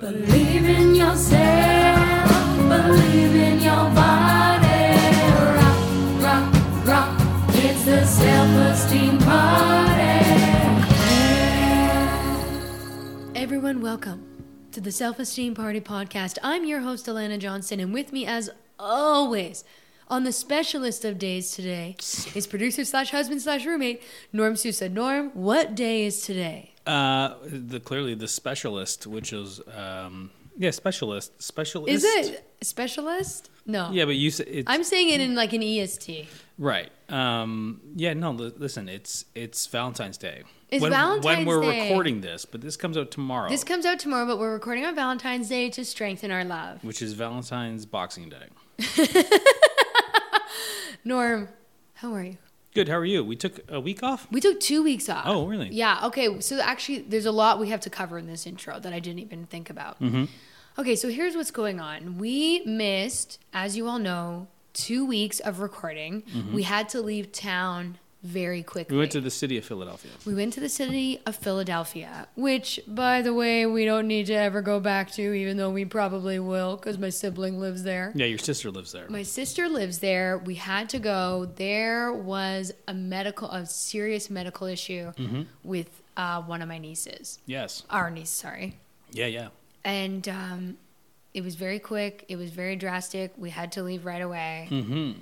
Believe in yourself, believe in your body. Rock, rock, rock. It's the self-esteem party. Everyone, welcome to the Self Esteem Party podcast. I'm your host, Alana Johnson, and with me, as always, on the specialist of days today is producer slash husband slash roommate, Norm Sousa. Norm, what day is today? Uh, the clearly the specialist, which is um, yeah, specialist, specialist. Is it specialist? No. Yeah, but you said I'm saying it in like an EST. right. Um, yeah, no. Li- listen, it's it's Valentine's Day. It's when, when we're Day. recording this, but this comes out tomorrow, This comes out tomorrow, but we're recording on Valentine's Day to strengthen our love. which is Valentine's Boxing Day. Norm, how are you? Good. How are you? We took a week off. We took two weeks off. Oh, really? Yeah. Okay. So actually, there's a lot we have to cover in this intro that I didn't even think about. Mm-hmm. Okay. So here's what's going on. We missed, as you all know, two weeks of recording. We had to leave town very quickly. We went to the city of Philadelphia. We went to the city of Philadelphia, which, by the way, we don't need to ever go back to, even though we probably will, because my sibling lives there. Yeah, your sister lives there. My sister lives there. We had to go. There was a medical, a serious medical issue Mm-hmm. with uh, one of my nieces. yes. Our niece, sorry. Yeah, yeah. And um, it was very quick. It was very drastic. We had to leave right away. Mm-hmm.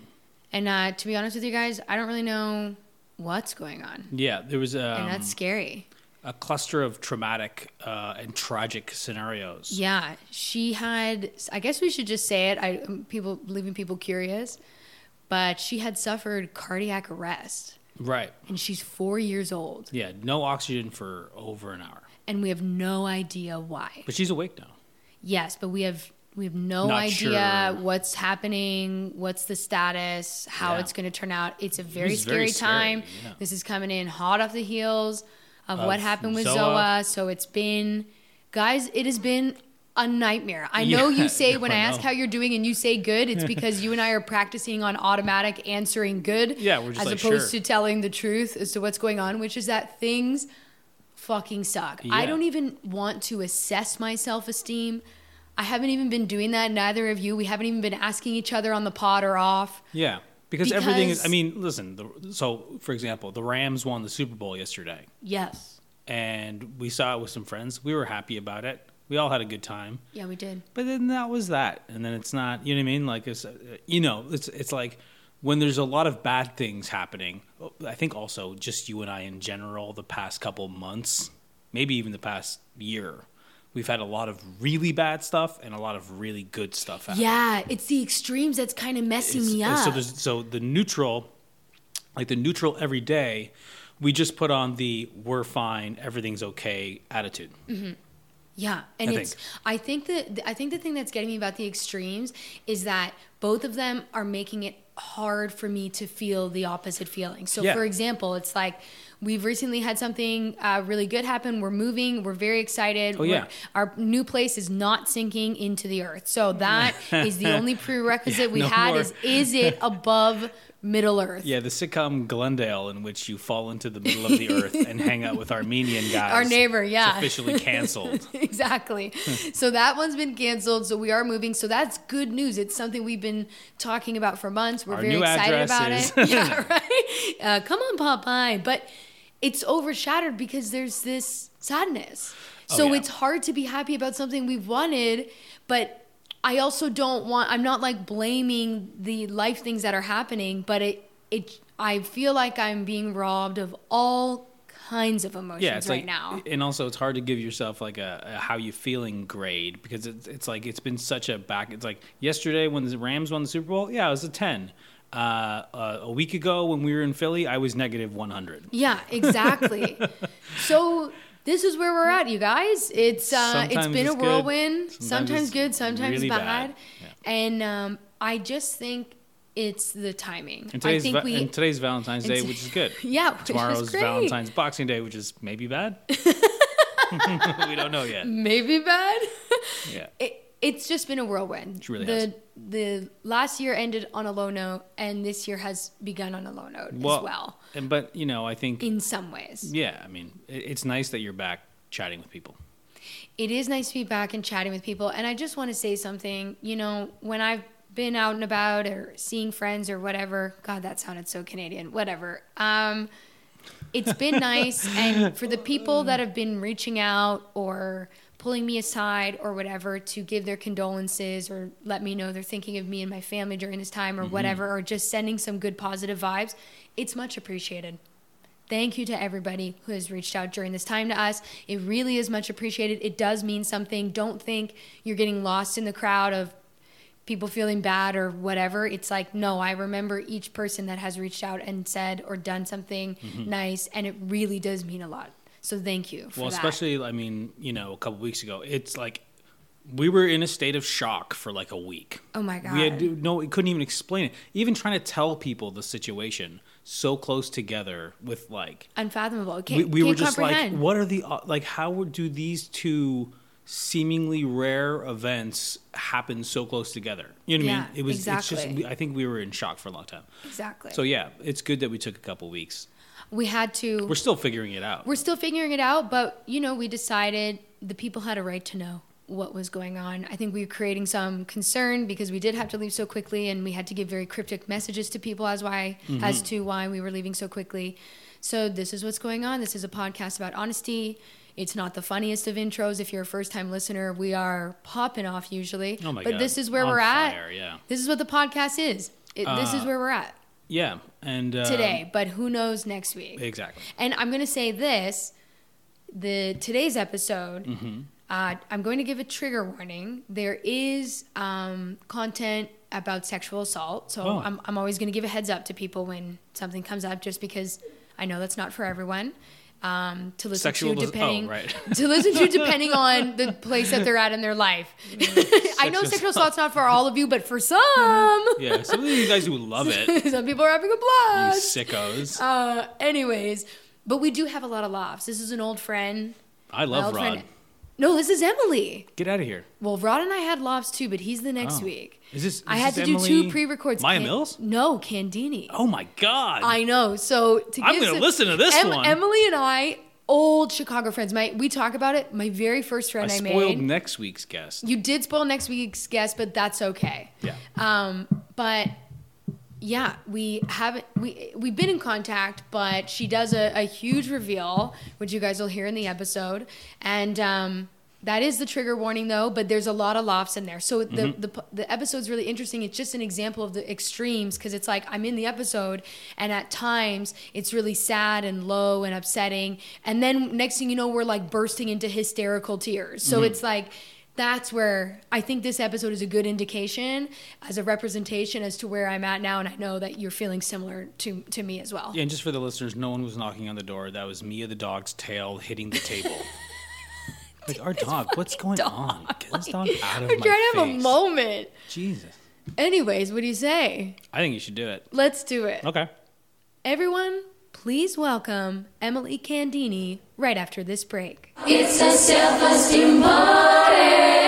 And uh, to be honest with you guys, I don't really know what's going on, Yeah, there was um, and that's scary. a cluster of traumatic uh, and tragic scenarios. Yeah, she had. I guess we should just say it. I um, people leaving people curious, but she had suffered cardiac arrest, Right. and she's four years old, Yeah, no oxygen for over an hour. and we have no idea why. But she's awake now. Yes, but we have we have no Not idea sure. what's happening, what's the status, how Yeah. it's going to turn out. It's a very scary very scary, time. yeah. This is coming in hot off the heels of, what happened with Zoa. Zoa. So it's been, guys, it has been a nightmare. I know Yeah, you say when I, I ask how you're doing and you say good, it's because you and I are practicing on automatic answering good. Yeah, we're just as like, opposed sure. to telling the truth as to what's going on, which is that things fucking suck. I don't even want to assess my self esteem. I haven't even been doing that. Neither of you. We haven't even been asking each other on the pod or off. Yeah, because, everything is. I mean, listen. The, so, for example, the Rams won the Super Bowl yesterday, Yes. and we saw it with some friends. We were happy about it. We all had a good time. Yeah, we did. But then that was that, and then it's not. You know what I mean? Like it's, you know, it's it's like when there's a lot of bad things happening. I think also just you and I in general, the past couple months, maybe even the past year, we've had a lot of really bad stuff and a lot of really good stuff. Happen. Yeah, it's the extremes that's kind of messing It's- me up. So there's so the neutral, like the neutral every day, we just put on the we're fine, everything's okay attitude. Mm-hmm. Yeah, and I it's think. I think that I think the thing that's getting me about the extremes is that both of them are making it hard for me to feel the opposite feeling. So Yeah. for example, it's like we've recently had something uh, really good happen. We're moving. We're very excited. Oh, yeah. We're- our new place is not sinking into the earth. So that is the only prerequisite we no had more. is is it above Middle Earth? Yeah, the sitcom Glendale, in which you fall into the middle of the earth and hang out with Armenian guys. Our neighbor, yeah. officially canceled. exactly. so that one's been canceled. So we are moving. So that's good news. It's something we've been talking about for months. We're Our very excited about is- it. yeah, right. Uh, come on, Popeye. But it's overshadowed because there's this sadness. So yeah. it's hard to be happy about something we've wanted, but I also don't want I'm not like blaming the life things that are happening, but it it I feel like I'm being robbed of all kinds of emotions yeah, it's right like, now. and also it's hard to give yourself like a, a how you feeling grade because it's, it's like it's been such a back. It's like yesterday when the Rams won the Super Bowl, yeah, it was a ten. Uh, uh, a week ago when we were in Philly, I was negative one hundred. Yeah, exactly. so this is where we're at, you guys. It's uh, it's Sometimes been a it's good, whirlwind. sometimes Sometimes, good, sometimes really bad. bad. Yeah. And um, I just think it's the timing. And I today's think we and today's Valentine's Day, and which is good. Yeah, which is Tomorrow's great. Valentine's Boxing Day, which is maybe bad. we don't know yet. maybe bad. Yeah. it, it's just been a whirlwind. It really the has. The last year ended on a low note, and this year has begun on a low note as well. And but you know, I think In some ways, yeah, I mean, it, it's nice that you're back chatting with people. it is nice to be back and chatting with people. And I just want to say something. You know, when I've been out and about or seeing friends or whatever, God, that sounded so Canadian. Whatever. Um, it's been nice, and for the people that have been reaching out or pulling me aside or whatever to give their condolences or let me know they're thinking of me and my family during this time or mm-hmm. whatever, or just sending some good positive vibes, it's much appreciated. Thank you to everybody who has reached out during this time to us. It really is much appreciated. It does mean something. Don't think you're getting lost in the crowd of people feeling bad or whatever. It's like, no, I remember each person that has reached out and said or done something mm-hmm. nice, and it really does mean a lot. So thank you for Well, that. especially, I mean, you know, a couple weeks ago, it's like we were in a state of shock for like a week. Oh my God. We had no, we couldn't even explain it. Even trying to tell people the situation so close together with like unfathomable. Can't, we, we can't were just comprehend. like, what are the like? How do these two seemingly rare events happen so close together? You know what I mean? It was. It's just. I think we were in shock for a long time. Exactly. So yeah, it's good that we took a couple weeks. We had to. We're still figuring it out. We're still figuring it out, but you know, we decided the people had a right to know what was going on. I think we were creating some concern because we did have to leave so quickly and we had to give very cryptic messages to people as why Mm-hmm. as to why we were leaving so quickly. So this is what's going on. This is a podcast about honesty. It's not the funniest of intros. If you're a first time listener, we are popping off usually. Oh my but God. this is where On we're fire, at. yeah. This is what the podcast is. It, this is Uh, where we're at yeah, and uh, today, but who knows next week. exactly. And I'm going to say this: the today's episode, Mm-hmm. uh, I'm going to give a trigger warning. There is um, content about sexual assault, so Oh. I'm I'm always going to give a heads up to people when something comes up, just because I know that's not for everyone. Um, to listen Sexual to dis- oh, depending right. to listen to depending on the place that they're at in their life. I know Sexual sexual assault's not for all of you, but for some, Yeah, some of you guys who love it, some people are having a blast. you blast. sickos. Uh, anyways, but we do have a lot of laughs. This is an old friend. I love Rod. friend- No, this is Emily. Get out of here. Well, Rod and I had laughs too, but he's the next Oh. week. Is this? I is had to this do two pre-records. Maya Mills? No, Candini. Oh my God! I know. So to I'm give gonna some- listen to this one. Emily and I, old Chicago friends. My we talk about it. My very first I friend I, spoiled made. next week's guest. You did spoil next week's guest, but that's okay. Yeah. Um, but yeah, we haven't we we've been in contact, but she does a, a huge reveal, which you guys will hear in the episode, and um, that is the trigger warning though. But there's a lot of laughs in there, so the Mm-hmm. the the episode's really interesting. It's just an example of the extremes because it's like I'm in the episode, and at times it's really sad and low and upsetting, and then next thing you know, we're like bursting into hysterical tears. So Mm-hmm. it's like that's where I think this episode is a good indication as a representation as to where I'm at now, and I know that you're feeling similar to to me as well. Yeah, and just for the listeners, no one was knocking on the door. That was Mia the dog's tail hitting the table. like our dog, what's going on? Get this dog out of We're my trying to have a moment. Jesus, Anyways, what do you say? I think you should do it. Let's do it. Okay. Everyone, please welcome Emily Candini right after this break. It's a self-esteem party.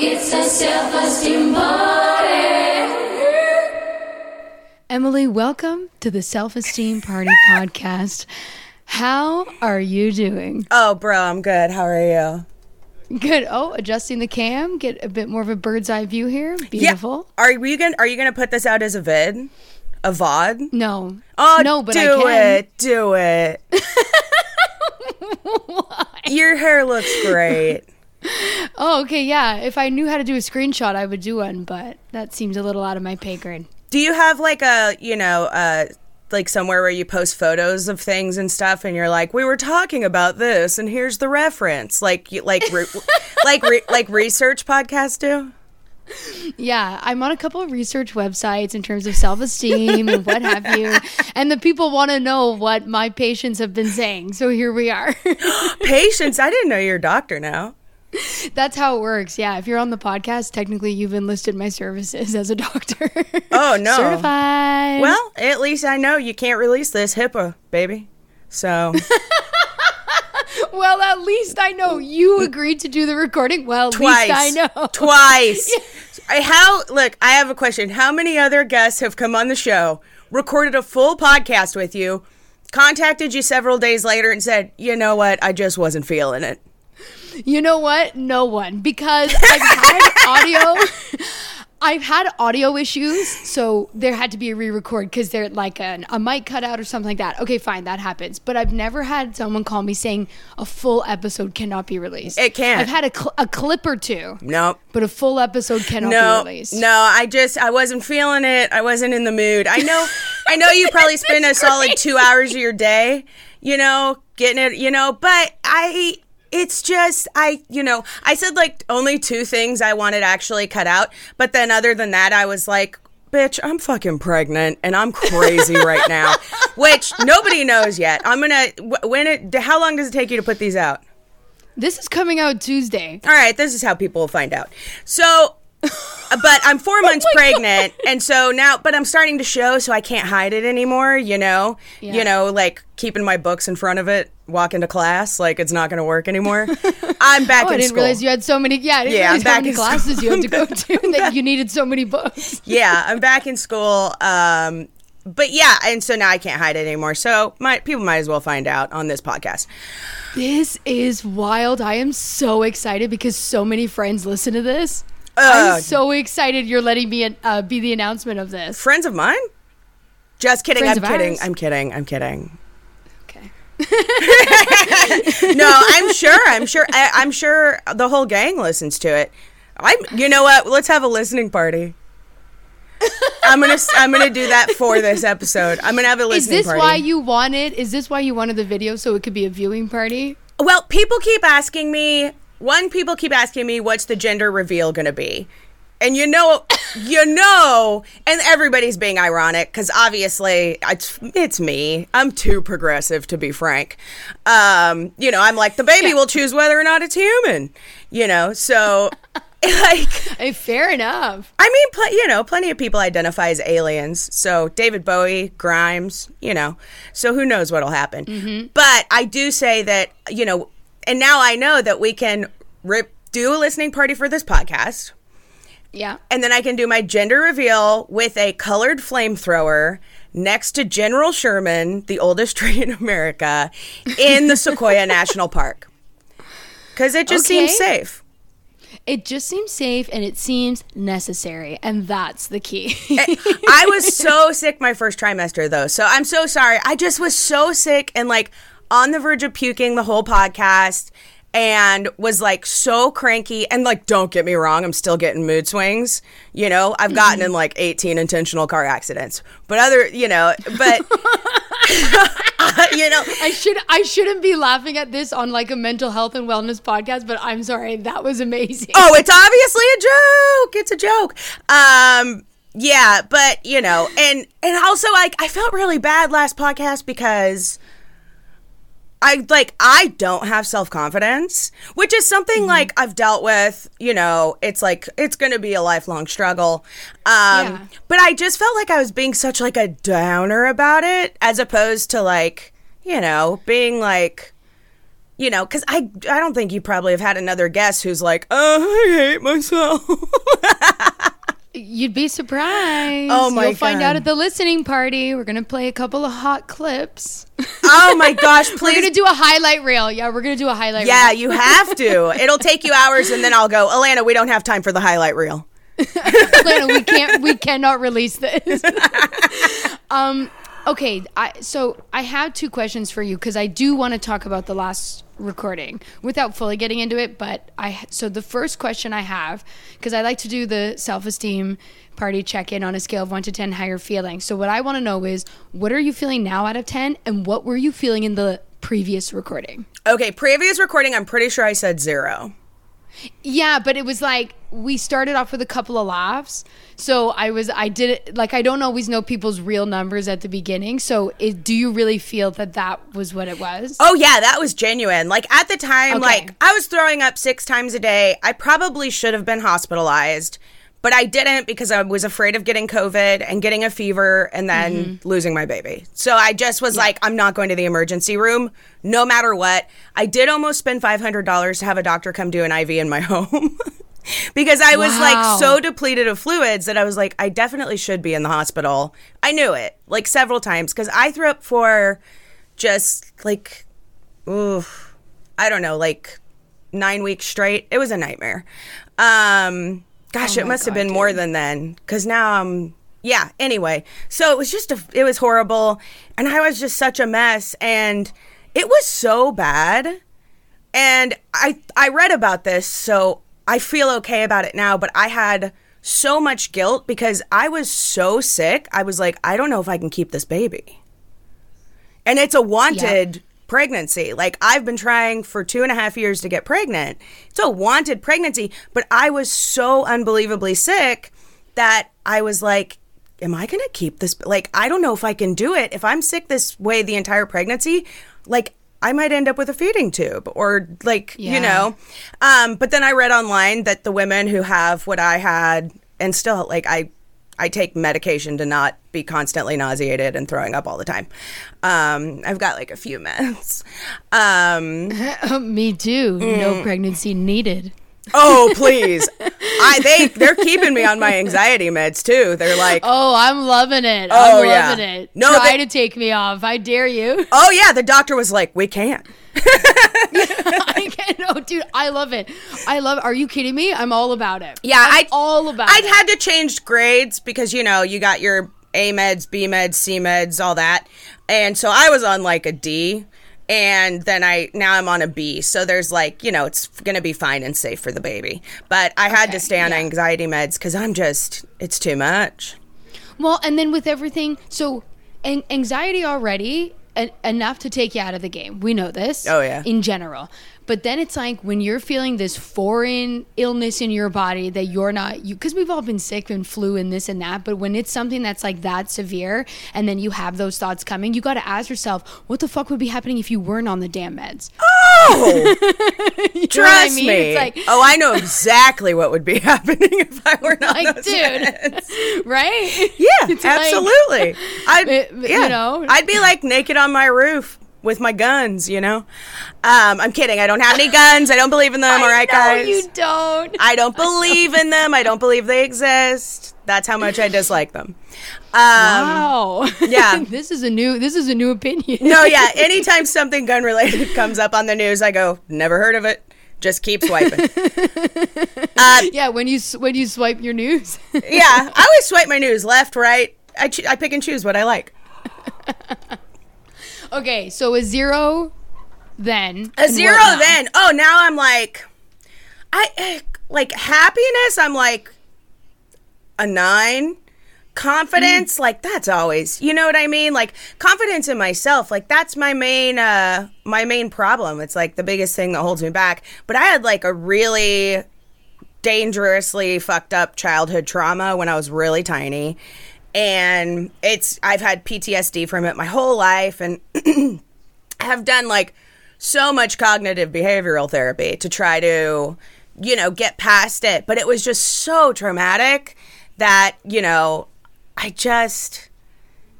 It's a self-esteem party. Emily, welcome to the Self Esteem Party podcast. How are you doing? Oh, bro, I'm good. How are you? Good. Oh, adjusting the cam, get a bit more of a bird's eye view here. Beautiful. Yeah. Are you gonna Are you gonna put this out as a vid, a vod? No. Oh, no, but I do can. it. Do it. Your hair looks great. Oh, okay, yeah. If I knew how to do a screenshot, I would do one, but that seems a little out of my pay grade. Do you have like a you know uh like somewhere where you post photos of things and stuff, and you're like, we were talking about this, and here's the reference, like you like re- like re- like research podcasts do. Yeah, I'm on a couple of research websites in terms of self esteem and what have you. And the people want to know what my patients have been saying. So here we are. patients? I didn't know you're a doctor now. That's how it works. Yeah. If you're on the podcast, technically you've enlisted my services as a doctor. Oh no. Certified. Well, at least I know you can't release this HIPAA, baby. So well, at least I know you agreed to do the recording. Well, twice. least I know. Twice. I- How look, I have a question. How many other guests have come on the show, recorded a full podcast with you, contacted you several days later and said, "You know what? I just wasn't feeling it." You know what? No one. Because I've had audio. I've had audio issues, so there had to be a re-record because they're like an, a mic cut out or something like that. Okay, fine, that happens. But I've never had someone call me saying a full episode cannot be released. It can't. I've had a, cl- a clip or two, Nope. but a full episode cannot No, be released. no, I just I wasn't feeling it. I wasn't in the mood. I know, I know you probably spend a solid two hours of your day, you know, getting it, you know, but I, it's just I, you know, I said like only two things I wanted actually cut out, but then other than that, I was like. Bitch, I'm fucking pregnant and I'm crazy right now, which nobody knows yet. I'm gonna when it. How long does it take you to put these out? This is coming out Tuesday. All right, this is how people will find out. So, but I'm four oh months pregnant, and so now, but I'm starting to show, so I can't hide it anymore. You know, Yeah. you know, like keeping my books in front of it, walking into class, like it's not going to work anymore. I'm back Oh, in I didn't school. realize you had so many. Yeah, I didn't Yeah, realize how back many in school. classes you had to go to that you needed so many books. yeah, I'm back in school. Um, but yeah, and so now I can't hide it anymore. So my people might as well find out on this podcast. This is wild. I am so excited because so many friends listen to this. I'm so excited you're letting me uh, be the announcement of this. Friends of mine? Just kidding. Friends I'm kidding. ours. I'm kidding. I'm kidding. No, I'm sure. I'm sure. I, I'm sure the whole gang listens to it. I'm. You know what? Let's have a listening party. I'm gonna. I'm gonna do that for this episode. I'm gonna have a listening. Is this party. why you wanted? Is this why you wanted the video so it could be a viewing party? Well, people keep asking me. One, people keep asking me, "What's the gender reveal gonna be?" And you know, you know, and everybody's being ironic because obviously it's it's me. I'm too progressive to be frank. Um, you know, I'm like the baby will choose whether or not it's human. You know, so like Hey, fair enough. I mean, pl- you know, plenty of people identify as aliens. So David Bowie, Grimes, you know. So who knows what'll happen? But I do say that you know, and now I know that we can rip do a listening party for this podcast, Yeah. and then I can do my gender reveal with a colored flamethrower next to General Sherman, the oldest tree in America, in the Sequoia National Park. Because it just seems safe. It just seems safe and it seems necessary, and that's the key. Eh, I was so sick my first trimester though. So I'm so sorry. I just was so sick and like on the verge of puking the whole podcast and was like so cranky and like don't get me wrong, I'm still getting mood swings. You know, I've gotten in like 18 intentional car accidents. But other, you know, but you know, I should I shouldn't be laughing at this on like a mental health and wellness podcast, but I'm sorry, that was amazing. Oh, it's obviously a joke. It's a joke. Um yeah, but you know, and and also like I felt really bad last podcast because I like I don't have self-confidence, which is something like I've dealt with, you know, it's like it's going to be a lifelong struggle. Um Yeah. but I just felt like I was being such like a downer about it as opposed to like you know, being like, you know, because I I don't think you probably have had another guest who's like, oh, I hate myself. You'd be surprised. Oh, my You'll find out at the listening party. We're gonna play a couple of hot clips. oh my gosh, We're gonna do a highlight reel. Yeah, we're gonna do a highlight reel. yeah, reel. you have to. It'll take you hours, and then I'll go, Alana. We don't have time for the highlight reel. Lana, we can't we cannot release this. um okay, I so I have two questions for you because I do want to talk about the last recording without fully getting into it, but I so the first question I have because I like to do the self-esteem party check-in on a scale of 1 to 10 how you're feeling. So what I want to know is what are you feeling now out of 10 and what were you feeling in the previous recording? Okay, previous recording, I'm pretty sure I said zero. Yeah, but it was like we started off with a couple of laughs. So I was, I did it, like, I don't always know people's real numbers at the beginning. So it, do you really feel that that was what it was? Oh yeah, that was genuine. Like at the time, Okay. like I was throwing up six times a day. I probably should have been hospitalized, but I didn't because I was afraid of getting COVID and getting a fever and then Mm-hmm. losing my baby. So I just was like, I'm not going to the emergency room, no matter what. I did almost spend five hundred dollars to have a doctor come do an IV in my home. Because I was Wow. like so depleted of fluids that I was like, I definitely should be in the hospital. I knew it like several times because I threw up for just like oof, I don't know, like nine weeks straight. It was a nightmare. Um, gosh, it must have been more than then because now I'm, yeah, anyway. So it was just, a, it was horrible. And I was just such a mess. And it was so bad. And I, I read about this, so I feel okay about it now, but I had so much guilt because I was so sick. I was like, I don't know if I can keep this baby and it's a wanted pregnancy. Like I've been trying for two and a half years to get pregnant. It's a wanted pregnancy, but I was so unbelievably sick that I was like, am I going to keep this? Like, I don't know if I can do it. If I'm sick this way the entire pregnancy, like, I might end up with a feeding tube or like, you know. Um, but then I read online that the women who have what I had and still like I I take medication to not be constantly nauseated and throwing up all the time. Um, I've got like a few meds. Um, Me too. Mm. No pregnancy needed. Oh please, I they they're keeping me on my anxiety meds too. They're like, Oh, I'm loving it. Oh, I'm yeah. loving it. No, Try they- to take me off. I dare you. oh yeah, the doctor was like, we can't. I can't. No, dude, I love it. I love. Are you kidding me? I'm all about it. Yeah, I'm I'd all about I'd it. had to change grades because you know you got your A meds, B meds, C meds, all that, and so I was on like a D, and then I now I'm on a B. So there's like you know it's gonna be fine and safe for the baby, but I had to stay on anxiety meds because I'm just it's too much. Well, and then with everything, so an- anxiety already en- enough to take you out of the game. We know this. Oh, yeah. In general, but then it's like when you're feeling this foreign illness in your body that you're not you because we've all been sick and flu and this and that. But when it's something that's like that severe, and then you have those thoughts coming, you got to ask yourself, what the fuck would be happening if you weren't on the damn meds? Oh, You what I trust mean? me. It's like, oh, I know exactly what would be happening if I were not like, those dude, meds. right? Yeah, It's like- absolutely. I'd, It- you yeah, know? I'd be like naked on my roof with my guns. You know, um, I'm kidding. I don't have any guns. I don't believe in them. all right, no, guys. you don't. I don't believe in them. I don't believe they exist. That's how much I dislike them. Um, Wow. yeah. this is a new. This is a new opinion. No, yeah. Anytime something gun related comes up on the news, I go, never heard of it. Just keep swiping. Yeah, when you when you swipe your news. yeah, I always swipe my news left, right. I, ch- I pick and choose what I like. Okay, so a zero, then A zero then. Oh, now I'm like, I like happiness. I'm like a nine. Confidence, like that's always, you know what I mean? Like confidence in myself, like that's my main, uh, my main problem. It's like the biggest thing that holds me back. But I had like a really dangerously fucked up childhood trauma when I was really tiny. And it's, I've had PTSD from it my whole life. And have done like so much cognitive behavioral therapy to try to, you know, get past it. But it was just so traumatic that, you know, I just,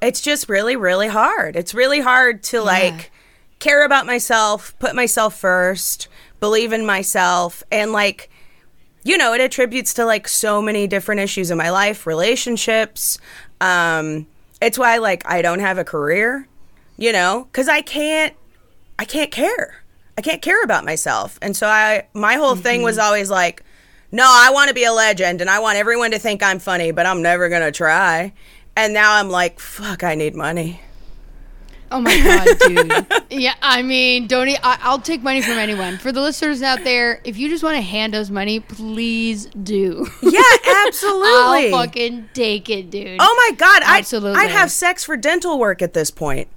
it's just really, really hard. It's really hard to like care about myself, put myself first, believe in myself, and like, you know, it attributes to like so many different issues in my life, relationships. Um, it's why like I don't have a career, you know, because I can't, I can't care. I can't care about myself, and so I, my whole thing was always like, no, I want to be a legend, and I want everyone to think I'm funny, but I'm never gonna try. And now I'm like, fuck, I need money. Oh my god, dude. yeah, I mean, don't. e- I, I'll take money from anyone. For the listeners out there, if you just want to hand us money, please do. Yeah, absolutely. I'll fucking take it, dude. Oh my god, I Absolutely. I'd have sex for dental work at this point.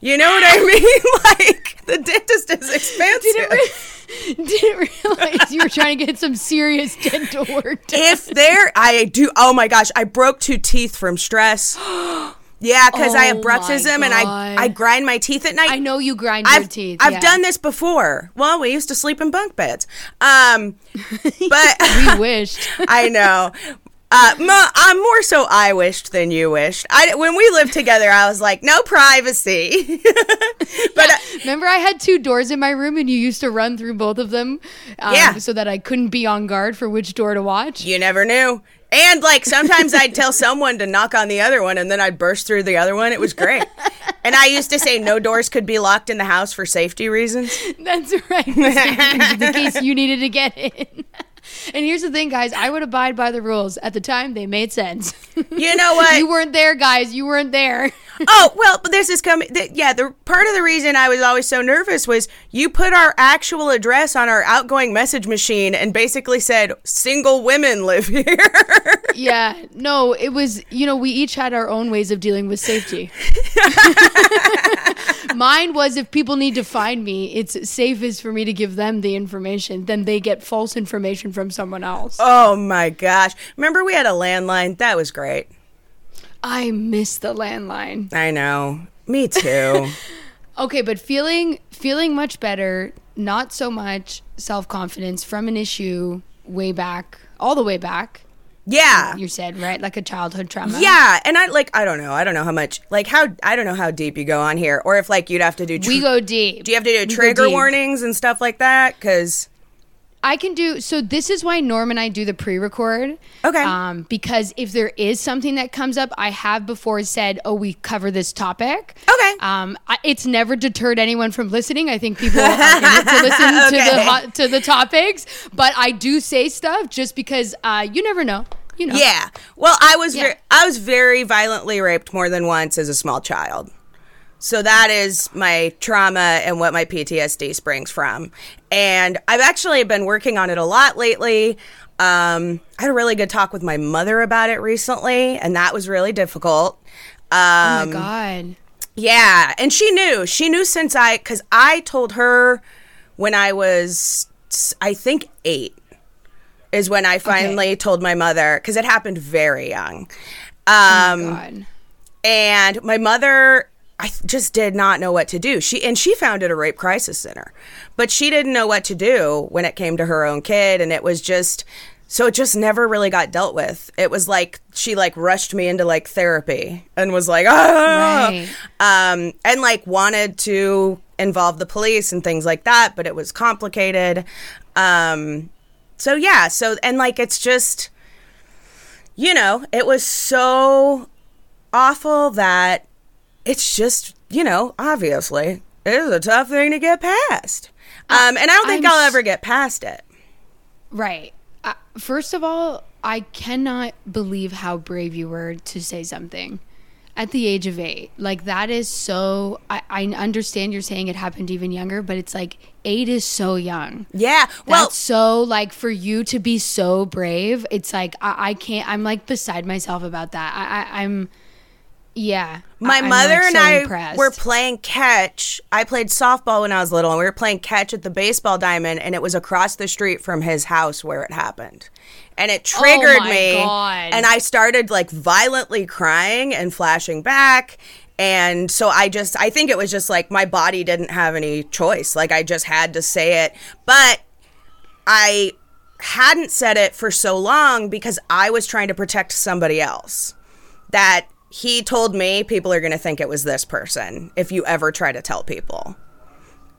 You know what I mean? like the dentist is expensive. Didn't realize you were trying to get some serious dental work done. if there, I do. Oh my gosh, I broke two teeth from stress. Yeah, because I have Oh bruxism and I I grind my teeth at night. I know you grind your I've, teeth. I've yeah. done this before. Well, we used to sleep in bunk beds. Um, but We wished. I know. Uh, mo- I'm more so I wished than you wished. I, when we lived together, I was like, no privacy. but uh, Remember, I had two doors in my room, and you used to run through both of them, um, Yeah. so that I couldn't be on guard for which door to watch. you never knew. And like sometimes I'd tell someone to knock on the other one, and then I'd burst through the other one. It was great. And I used to say no doors could be locked in the house for safety reasons. That's right. in the case you needed to get in. And here's the thing, guys. I would abide by the rules. At the time, they made sense. You know what? you weren't there, guys. You weren't there. Oh well but this is coming th- yeah the part of the reason i was always so nervous was you put our actual address on our outgoing message machine and basically said single women live here yeah. No, it was, you know, we each had our own ways of dealing with safety. Mine was if people need to find me, it's safest for me to give them the information than they get false information from someone else. oh my gosh remember we had a landline that was great I miss the landline. i know me too Okay, but feeling feeling much better, not so much self-confidence from an issue way back, all the way back. yeah You said, right? Like a childhood trauma. yeah and i like i don't know i don't know how much like how i don't know how deep you go on here or if like you'd have to do tr- We go deep. do you have to do We trigger warnings and stuff like that because I can do so. This is why Norm and I do the pre-record. Okay. Um, because if there is something that comes up, I have before said, "Oh, we cover this topic." Okay. Um, I, it's never deterred anyone from listening. I think people are to listen to the to the topics, but I do say stuff just because uh, you never know. You know. Yeah. Well, I was Yeah. ver- I was very violently raped more than once as a small child. So that is my trauma and what my PTSD springs from. And I've actually been working on it a lot lately. Um, I had a really good talk with my mother about it recently, and that was really difficult. Oh Um, my god. yeah, and she knew. She knew since I, because I told her when I was, I think, eight, is when I finally told my mother, because it happened very young. Um, God. and my mother I just did not know what to do. She and she founded a rape crisis center, but she didn't know what to do when it came to her own kid, and it was just so it just never really got dealt with. It was like she like rushed me into like therapy and was like ah, Right. um, and like wanted to involve the police and things like that, but it was complicated. Um, so yeah, so and like it's just you know, it was so awful that it's just, you know, obviously, it is a tough thing to get past. Um, and I don't think I'm I'll ever get past it. Right. Uh, first of all, I cannot believe how brave you were to say something at the age of eight. Like, that is so. I, I understand you're saying it happened even younger, but it's like eight is so young. Yeah. Well, That's so like for you to be so brave. It's like I, I can't. I'm like beside myself about that. I, I I'm, yeah. my I- mother like, and so I impressed. were playing catch. I played softball when I was little, and we were playing catch at the baseball diamond, and it was across the street from his house where it happened. And it oh triggered Oh me. God. And I started like violently crying and flashing back. And so I just, I think it was just like my body didn't have any choice. Like I just had to say it. But I hadn't said it for so long because I was trying to protect somebody else. That he told me people are going to think it was this person if you ever try to tell people.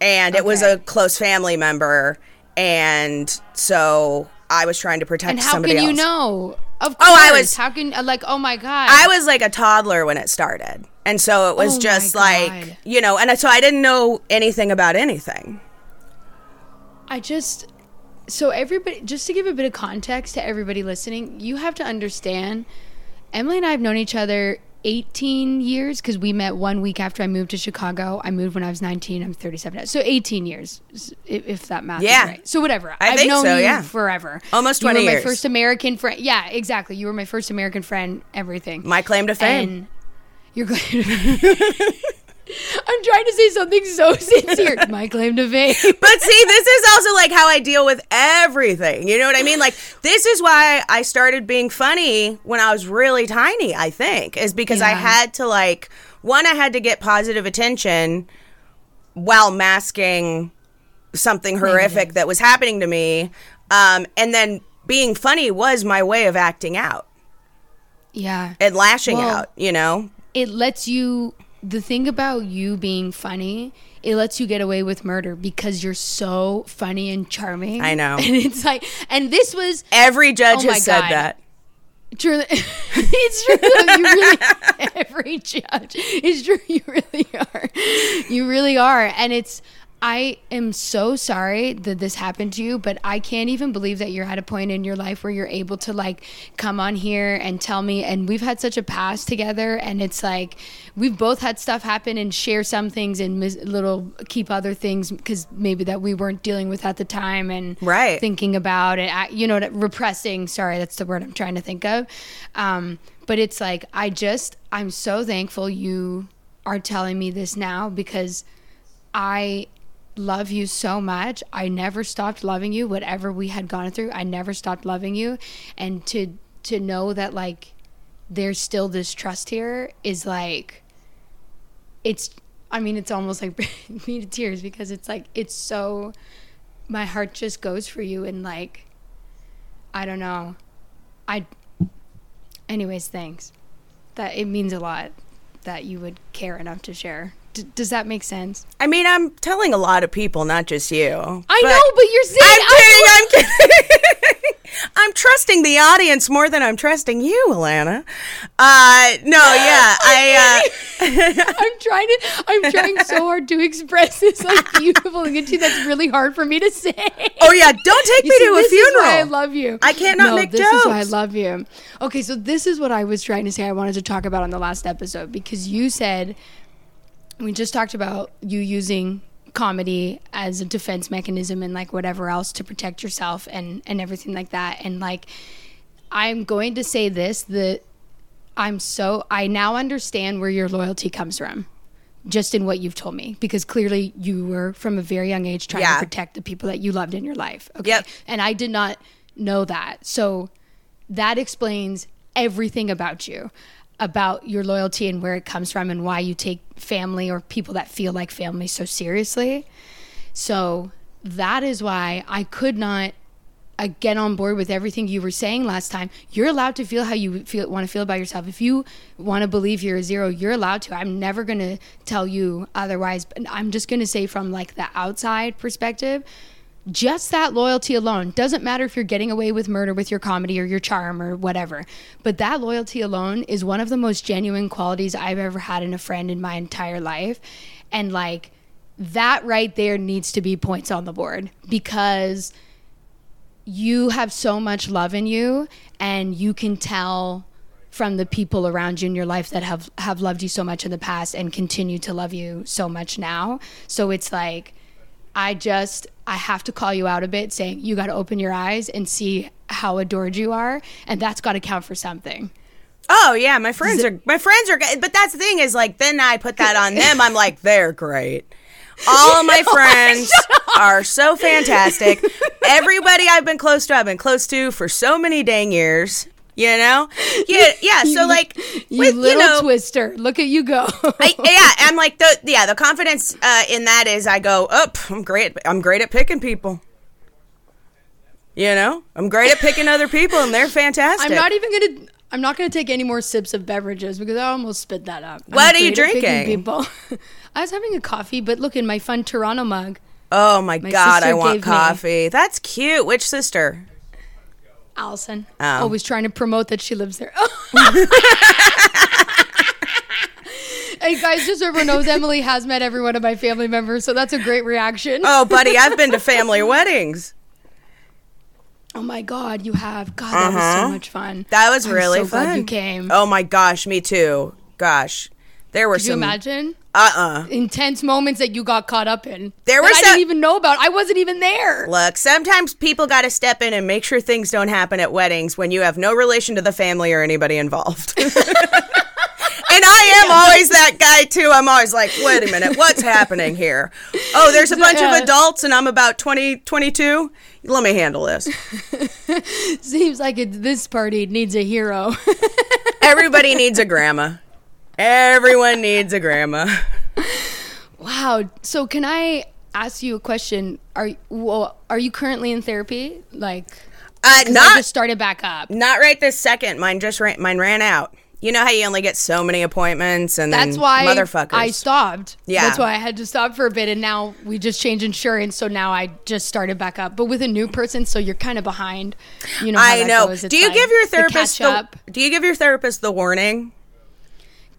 and it was a close family member, and so I was trying to protect And how somebody can you else. know? Of course. Oh, I was- How can like? Oh my god. I was like a toddler when it started. And so it was Oh just God. like, you know, and so I didn't know anything about anything. I just so everybody just to give a bit of context to everybody listening, you have to understand Emily and I have known each other 18 years because we met one week after I moved to Chicago. I moved when I was 19. I'm 37. now. So 18 years, if, that math Yeah. is right. So whatever. I have think known so, you yeah. forever. Almost You 20 were my years. first American friend. Yeah, exactly. You were my first American friend. Everything. My claim to fame. And you're glad. I'm trying to say something so sincere. My claim to fame. But see, this is also like how I deal with everything. You know what I mean? Like, this is why I started being funny when I was really tiny, I think, is because I had to, like, one, I had to get positive attention while masking something horrific that was happening to me. Um, and then being funny was my way of acting out Yeah. and lashing Well, out, you know? it lets you the thing about you being funny it lets you get away with murder because you're so funny and charming I know. and it's like and this was Every judge Oh has said God. that. true it's true you really every judge it's true you really are you really are and it's I am so sorry that this happened to you, but I can't even believe that you're at a point in your life where you're able to like come on here and tell me. And we've had such a past together, and it's like we've both had stuff happen and share some things and mis- little keep other things because maybe that we weren't dealing with at the time and Right. thinking about it, you know, repressing. Sorry, that's the word I'm trying to think of. Um, but it's like I just I'm so thankful you are telling me this now because I love you so much. I never stopped loving you whatever we had gone through. I never stopped loving you and to to know that like there's still this trust here is like it's I mean it's almost like me to tears because it's like it's so my heart just goes for you and like I don't know. I anyways, thanks. That it means a lot that you would care enough to share. D- does that make sense? I mean, I'm telling a lot of people, not just you. I know, but you're saying I'm kidding. I'm kidding. I'm trusting the audience more than I'm trusting you, Alana. Uh, no, yeah, I. Uh, I'm trying to. I'm trying so hard to express this like beautiful thing to. That's really hard for me to say. oh yeah, don't take You me see, to a funeral. I love you. I can't not no, make this is why I love you. Okay, so this is what I was trying to say. I wanted to talk about on the last episode because you said we just talked about you using comedy as a defense mechanism and like whatever else to protect yourself and and everything like that. And like I'm going to say this that I'm so I now understand where your loyalty comes from. Just in what you've told me, because clearly you were from a very young age trying Yeah. to protect the people that you loved in your life. Okay. Yep. And I did not know that. So that explains everything about you, about your loyalty and where it comes from and why you take family or people that feel like family so seriously. So that is why I could not uh, get on board with everything you were saying last time. You're allowed to feel how you feel want to feel about yourself. If you want to believe you're a zero, you're allowed to. I'm never going to tell you otherwise, but I'm just going to say from like the outside perspective, just that loyalty alone doesn't matter if you're getting away with murder with your comedy or your charm or whatever but that loyalty alone is one of the most genuine qualities i've ever had in a friend in my entire life. And like that right there needs to be points on the board because you have so much love in you and you can tell from the people around you in your life that have have loved you so much in the past and continue to love you so much now. So it's like i just i have to call you out a bit saying you got to open your eyes and see how adored you are and that's got to count for something oh yeah, my friends are my friends are. But that's the thing is like then I put that on them. I'm like they're great. All oh my friends are so fantastic. Everybody I've been close to, I've been close to for so many dang years. You know, yeah, yeah. So like, you with, little you know, twister look at you go I, yeah, I'm like the yeah. The confidence uh, in that is I go up. I'm great. I'm great at picking people. You know, I'm great at picking other people, and they're fantastic. i'm not even gonna I'm not going to take any more sips of beverages because I almost spit that up. I'm What are you great at picking drinking? People. I was having a coffee, but look in my fun Toronto mug. Oh my, My god, I want gave me- coffee. That's cute. Which sister? Allison. Oh. Always trying to promote that she lives there. hey guys, just so everyone knows, Emily has met every one of my family members, so that's a great reaction. Oh, buddy, I've been to family weddings. Oh my god, you have. God, that was so much fun. Uh-huh. That was I'm really so fun. you came. Oh my gosh, me too. Gosh, there were Could you imagine? Uh uh Intense moments that you got caught up in. There were I didn't even know about. I wasn't even there. Look, sometimes people got to step in and make sure things don't happen at weddings when you have no relation to the family or anybody involved. and I am always that guy too. I'm always like, wait a minute, what's happening here? Oh, there's a bunch Yeah. of adults and I'm about 20, 22. Let me handle this. Seems like it, this party needs a hero. Everybody needs a grandma. Everyone needs a grandma. wow. So can I ask you a question? Are well, are you currently in therapy? Like, Uh, 'cause I not just started back up. not right this second. Mine just ran, mine ran out. You know how you only get so many appointments and That's then why motherfuckers. I stopped. Yeah. That's why I had to stop for a bit, and now we just changed insurance, so now I just started back up. But with a new person, so you're kind of behind. You know. I know. Do you like give your therapist catch the. Do you give your therapist the warning?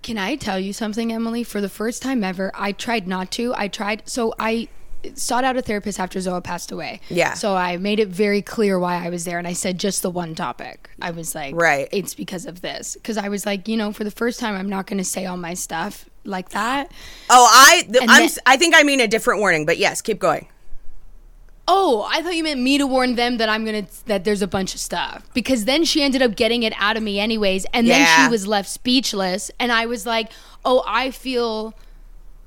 Can I tell you something, Emily? For the first time ever, I tried not to. I tried. So I sought out a therapist after Zoa passed away. Yeah. So I made it very clear why I was there, and I said just the one topic. I was like, Right. it's because of this. Because I was like, you know, for the first time, I'm not going to say all my stuff like that. Oh, I th- I'm, then- I think I mean a different warning, but yes, keep going. Oh, I thought you meant me to warn them that I'm gonna that there's a bunch of stuff because then she ended up getting it out of me anyways, and then she was left speechless, and I was like, "Oh, I feel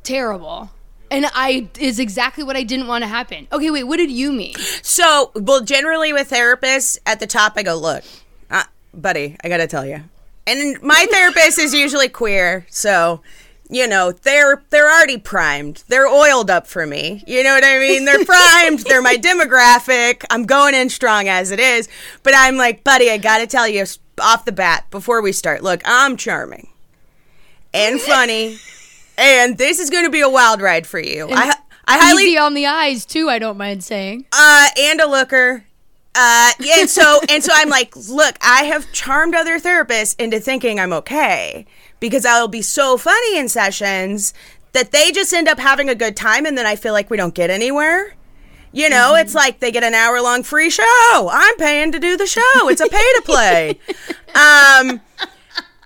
terrible," and I is exactly what I didn't want to happen. Okay, wait, what did you mean? So, well, generally with therapists, at the top, I go, look, uh, buddy, I got to tell you. And my therapist is usually queer, so you know they're they're already primed. They're oiled up for me. You know what I mean? They're primed. they're my demographic. I'm going in strong as it is, but I'm like, buddy, I got to tell you off the bat before we start. Look, I'm charming and funny, and this is going to be a wild ride for you. I I highly Easy on the eyes too. I don't mind saying. uh, and a looker. Uh, yeah, and so and so I'm like, look, I have charmed other therapists into thinking I'm okay because I'll be so funny in sessions that they just end up having a good time, and then I feel like we don't get anywhere. You know, it's like they get an hour long free show. I'm paying to do the show. It's a pay to play. um,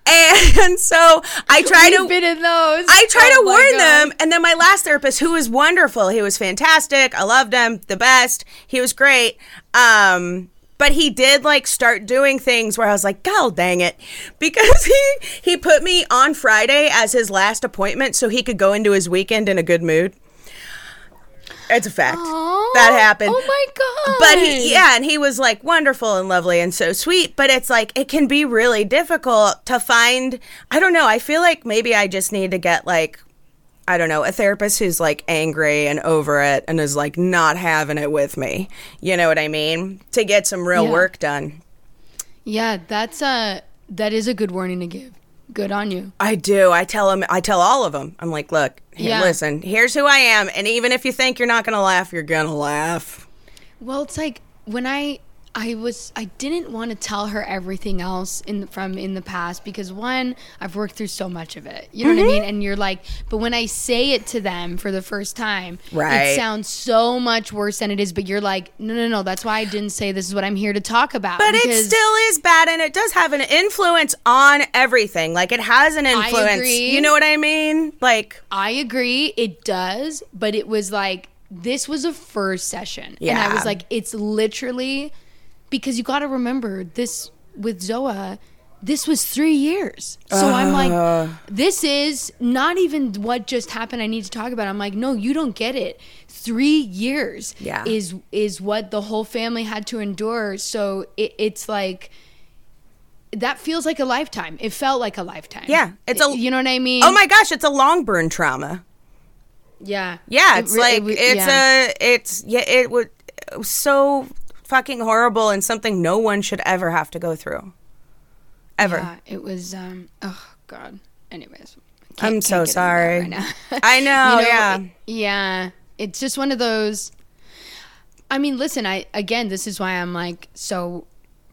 and so I try to We've been in those. I try Oh to warn God. them. And then my last therapist, who was wonderful, he was fantastic. I loved him, the best. He was great. Um, but he did like start doing things where I was like, God dang it. Because he he put me on Friday as his last appointment so he could go into his weekend in a good mood. It's a fact. Aw. That happened. Oh my god! But he, yeah, and he was like wonderful and lovely and so sweet. But it's like it can be really difficult to find. I don't know. I feel like maybe I just need to get like, I don't know, a therapist who's like angry and over it and is like not having it with me. You know what I mean? To get some real Yeah. work done. Yeah, that's a that is a good warning to give. Good on you. I do. I tell him. I tell all of them. I'm like, look, Yeah. listen. Here's who I am, and even if you think you're not gonna laugh, you're gonna laugh. Well, it's like when I I was I didn't want to tell her everything else in the, from in the past because one I've worked through so much of it. You know Mm-hmm. what I mean? And you're like, but when I say it to them for the first time, Right. it sounds so much worse than it is. But you're like, no, no, no. That's why I didn't say this is what I'm here to talk about. But it still is bad, and it does have an influence on everything. Like it has an influence. agree. You know what I mean? Like I agree, it does, but it was like this was a first session. yeah. And I was like, it's literally because you gotta remember this with Zoa, this was three years. So I'm like, uh-huh. this is not even what just happened I need to talk about. I'm like, no, you don't get it. Three years Yeah. is is what the whole family had to endure. So it, it's like that feels like a lifetime. It felt like a lifetime. Yeah, it's a- you know what I mean? oh my gosh, it's a long burn trauma. Yeah. Yeah, It it's re- like it it's yeah. a it's yeah it would so fucking horrible and something no one should ever have to go through. ever. Yeah, it was. Um, oh God. Anyways, I'm so get into that sorry. right now. I know, yeah. it- yeah. It's just one of those. I mean, listen. I again, this is why I'm like so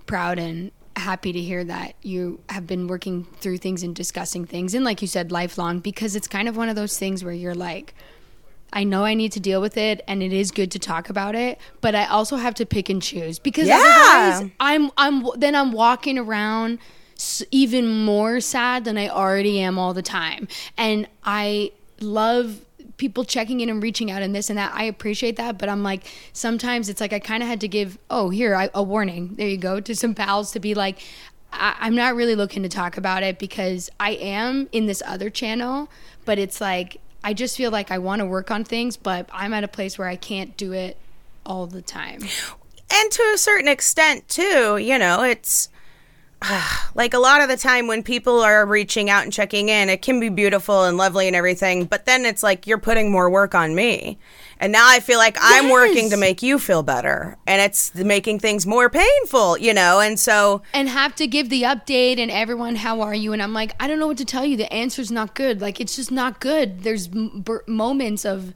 proud and happy to hear that you have been working through things and discussing things, and like you said, lifelong. Because it's kind of one of those things where you're like. I know I need to deal with it and it is good to talk about it, but I also have to pick and choose because Yeah. otherwise I'm I'm then I'm walking around even more sad than I already am all the time. And I love people checking in and reaching out and this and that. I appreciate that, but I'm like sometimes it's like I kind of had to give oh here I, a warning. There you go to some pals to be like I'm not really looking to talk about it because I am in this other channel, but it's like I just feel like I want to work on things, but I'm at a place where I can't do it all the time. and to a certain extent too you know it's like a lot of the time when people are reaching out and checking in it can be beautiful and lovely and everything but then it's like you're putting more work on me and now i feel like i'm working to make you feel better. And it's making things more painful you know? And so and have to give the update and everyone how are you? And i'm like i don't know what to tell you. The answer's not good. Like it's just not good. There's m- bur- moments of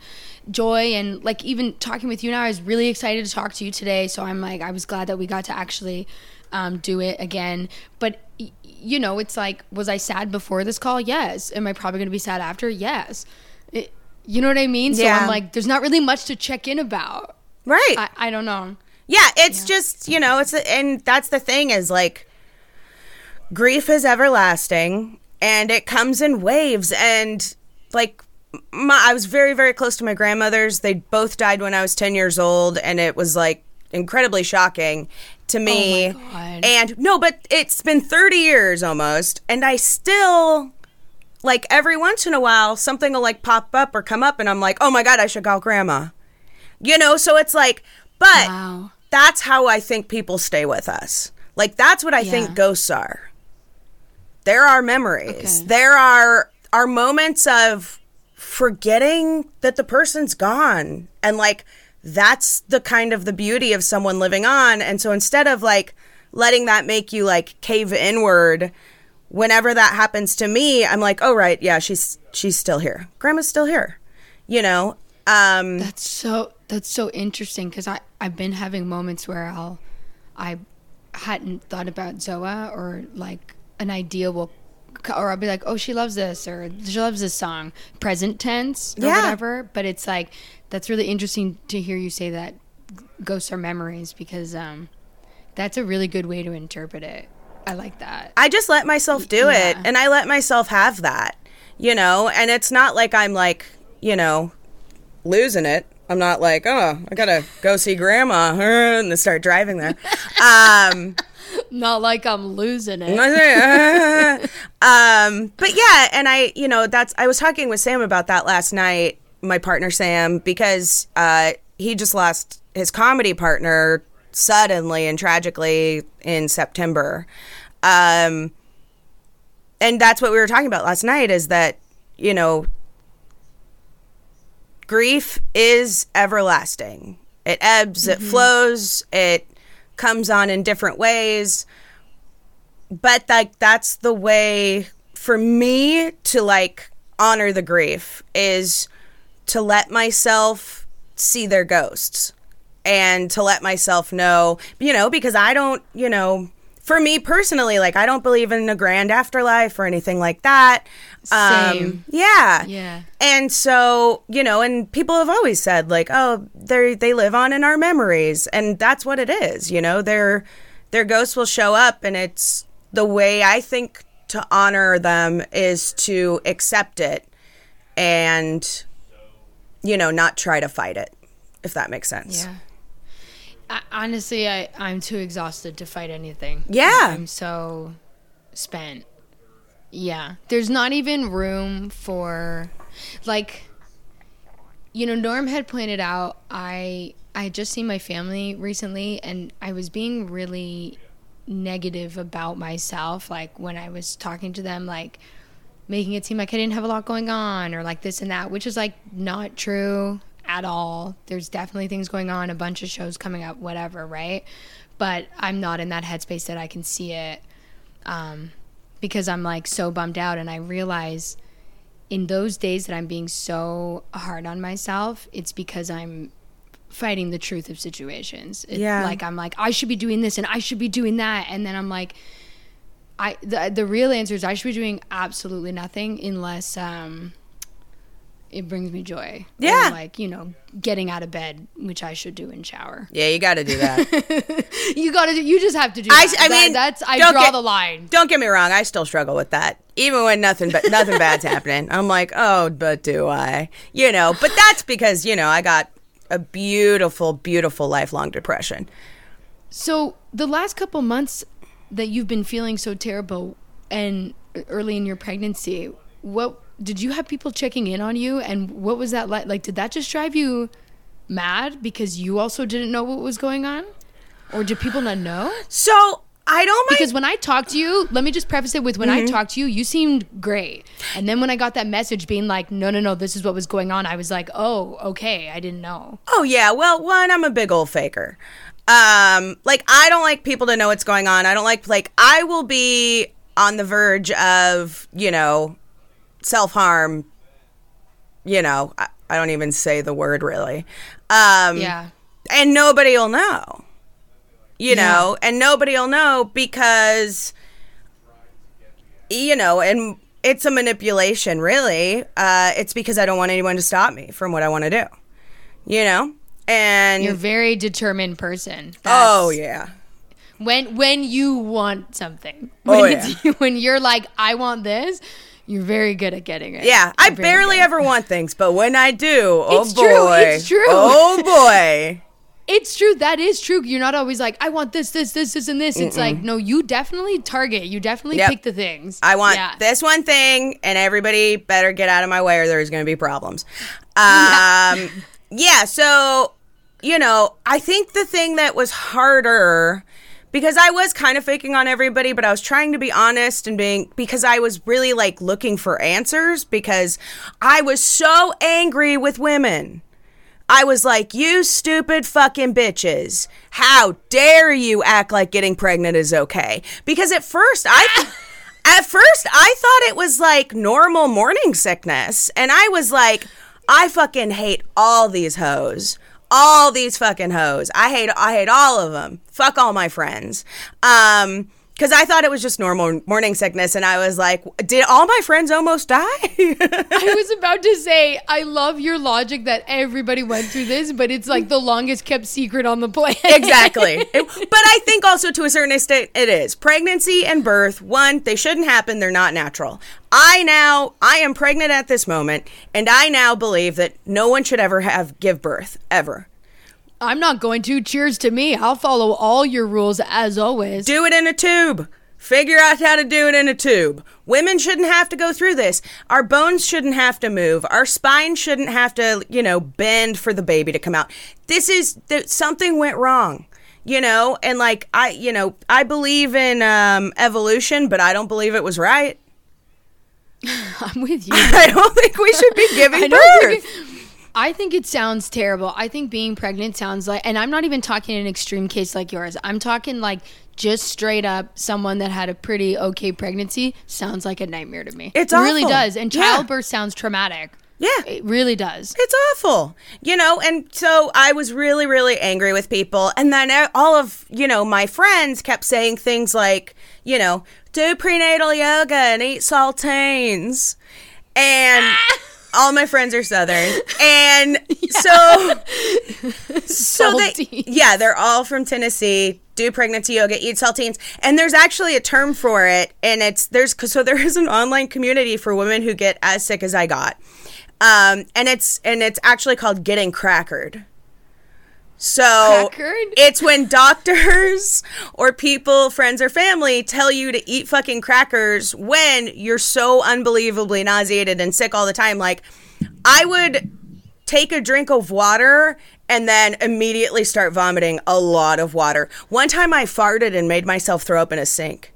joy and like even talking with you now i was really excited to talk to you today. So i'm like i was glad that we got to actually um, do it again. But you know it's like was i sad before this call? Yes. Am i probably going to be sad after? Yes. It, you know what i mean? So i'm like there's not really much to check in about. Right. I, I don't know. Yeah, it's just, you know, it's and that's the thing is like grief is everlasting and it comes in waves. And like my, I was very very close to my grandmothers. They both died when I was 10 years old and it was like incredibly shocking to me. Oh God. And no, but it's been 30 years almost and I still like every once in a while something will like pop up or come up and I'm like, "Oh my god, I should call grandma." You know, so it's like, but Wow. that's how I think people stay with us. Like that's what I Yeah. think ghosts are. There are memories. Okay. There are are moments of forgetting that the person's gone. And like that's the kind of the beauty of someone living on. And so instead of like letting that make you like cave inward, whenever that happens to me, I'm like, "Oh right, yeah, she's she's still here. Grandma's still here." You know? Um That's so that's so interesting because I I've been having moments where I'll I hadn't thought about Zoa or like an idea will or I'll be like oh she loves this or she loves this song present tense or Yeah. whatever but it's like that's really interesting to hear you say that ghosts are memories because um that's a really good way to interpret it I like that I just let myself do it and I let myself have that, you know, and it's not like I'm like, you know, losing it. I'm not like, oh, I gotta go see grandma and then start driving there. Um, not like I'm losing it um, but yeah, and I, you know, that's, I was talking with Sam about that last night, my partner Sam, because uh, he just lost his comedy partner suddenly and tragically in September. Um, and that's what we were talking about last night is that, you know, grief is everlasting. It ebbs, it flows, it comes on in different ways. But like that's the way for me to like honor the grief is to let myself see their ghosts and to let myself know, you know, because I don't, you know, for me personally, like I don't believe in a grand afterlife or anything like that. Um, Same. yeah. Yeah. And so, you know, and people have always said like, oh, they they live on in our memories, and that's what it is. You know, their their ghosts will show up, and it's the way I think to honor them is to accept it and you know not try to fight it if that makes sense Yeah. I, honestly, I I'm too exhausted to fight anything. Yeah. I'm so spent. Yeah. There's not even room for like you know, Norm had pointed out I I had just seen my family recently and I was being really negative about myself like when I was talking to them like making it seem like I didn't have a lot going on or like this and that, which is like not true at all. There's definitely things going on, a bunch of shows coming up, whatever, right? But I'm not in that headspace that I can see it. um, because I'm like so bummed out, and I realize in those days that I'm being so hard on myself, it's because I'm fighting the truth of situations. It- Yeah. like I'm like I should be doing this and I should be doing that, and then I'm like. I the the real answer is I should be doing absolutely nothing unless um it brings me joy. Or, Yeah. like, you know, getting out of bed, which I should do in shower. Yeah, you got to do that. You gotta do you just have to do I, that. I That- mean, that's I draw get- the line. Don't get me wrong, I still struggle with that. Even when nothing but nothing bad's happening. I'm like, "Oh, but do I?" You know, but that's because, you know, I got a beautiful beautiful lifelong depression. So the last couple months that you've been feeling so terrible and early in your pregnancy, what did you have people checking in on you and what was that like? Like did that just drive you mad because you also didn't know what was going on? Or did people not know? So, I don't mind Because when I talked to you, let me just preface it with when I talked to you, you seemed great. And then when I got that message being like, no, no, no, this is what was going on, I was like, oh, okay, I didn't know. Oh yeah, well, one, I'm a big old faker. Um, like I don't like people to know what's going on. I don't like like I will be on the verge of you know self harm. You know, I, I don't even say the word really. Um, Yeah. and nobody will know. You know, and nobody will know because you know, and it's a manipulation, really. Uh, it's because I don't want anyone to stop me from what I want to do. You know, and You're a very determined person. oh yeah, When when you want something. Oh, When, it's, when you're like, I want this, you're very good at getting it. yeah. I You're very barely good. ever want things, but when I do, oh It's boy, true, it's true. Oh boy. It's true. That is true. You're not always like, I want this, this, this, this, and this. It's like, no, you definitely target. You definitely Yep. pick the things. I want Yeah. this one thing, and everybody better get out of my way, or there's going to be problems. Um, yeah. So, you know, I think the thing that was harder because I was kind of faking on everybody, but I was trying to be honest and being because I was really like looking for answers because I was so angry with women. I was like, you stupid fucking bitches. How dare you act like getting pregnant is okay? Because at first I at first I thought it was like normal morning sickness. And I was like, I fucking hate all these hoes. All these fucking hoes. I hate I hate all of them. Fuck all my friends. Um because I thought it was just normal morning sickness, and I was like, "Did all my friends almost die?" I was about to say, I love your logic that everybody went through this, but it's like the longest kept secret on the planet. exactly. It- but I think also to a certain extent it is. Pregnancy and birth, one, they shouldn't happen. They're not natural. I now I am pregnant at this moment and I now believe that no one should ever have give birth ever. I'm not going to. Cheers to me. I'll follow all your rules as always. Do it in a tube. Figure out how to do it in a tube. Women shouldn't have to go through this. Our bones shouldn't have to move. Our spine shouldn't have to, you know, bend for the baby to come out. This is th- something went wrong. You know, and like I, you know, I believe in um, evolution, but I don't believe it was right. I'm with you. I don't think we should be giving birth. I think it sounds terrible. I think being pregnant sounds like, and I'm not even talking an extreme case like yours. I'm talking like just straight up someone that had a pretty okay pregnancy sounds like a nightmare to me. It's it really does, and Yeah. childbirth sounds traumatic. Yeah. It really does. It's awful, you know. And so I was really, really angry with people. And then all of, you know, my friends kept saying things like, you know, do prenatal yoga and eat saltines. And ah! All my friends are Southern. And so, so they, yeah, they're all from Tennessee. Do pregnancy yoga, eat saltines, and there's actually a term for it, and it's there's so there is an online community for women who get as sick as I got, um, and it's and it's actually called getting crackered. So Crackered? it's when doctors or people, friends or family tell you to eat fucking crackers when you're so unbelievably nauseated and sick all the time. Like I would take a drink of water and then immediately start vomiting a lot of water. One time I farted and made myself throw up in a sink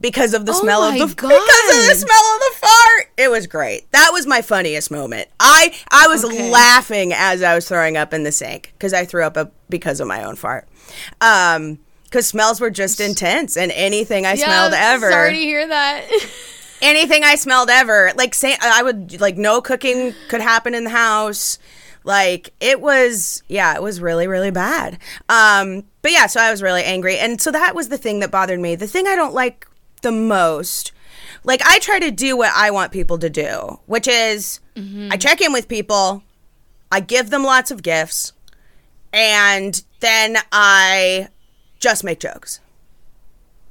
because of the Oh smell of the because of the smell of the fart. It was great. That was my funniest moment. I I was Okay. laughing as I was throwing up in the sink because I threw up a, because of my own fart. Um because smells were just intense, and anything I smelled ever, Sorry to hear that. anything I smelled ever, like say I would like no cooking could happen in the house. Like it was, yeah, it was really, really bad. Um, but yeah, so I was really angry, and so that was the thing that bothered me. The thing I don't like the most, like I try to do what I want people to do, which is I check in with people, I give them lots of gifts, and then I just make jokes.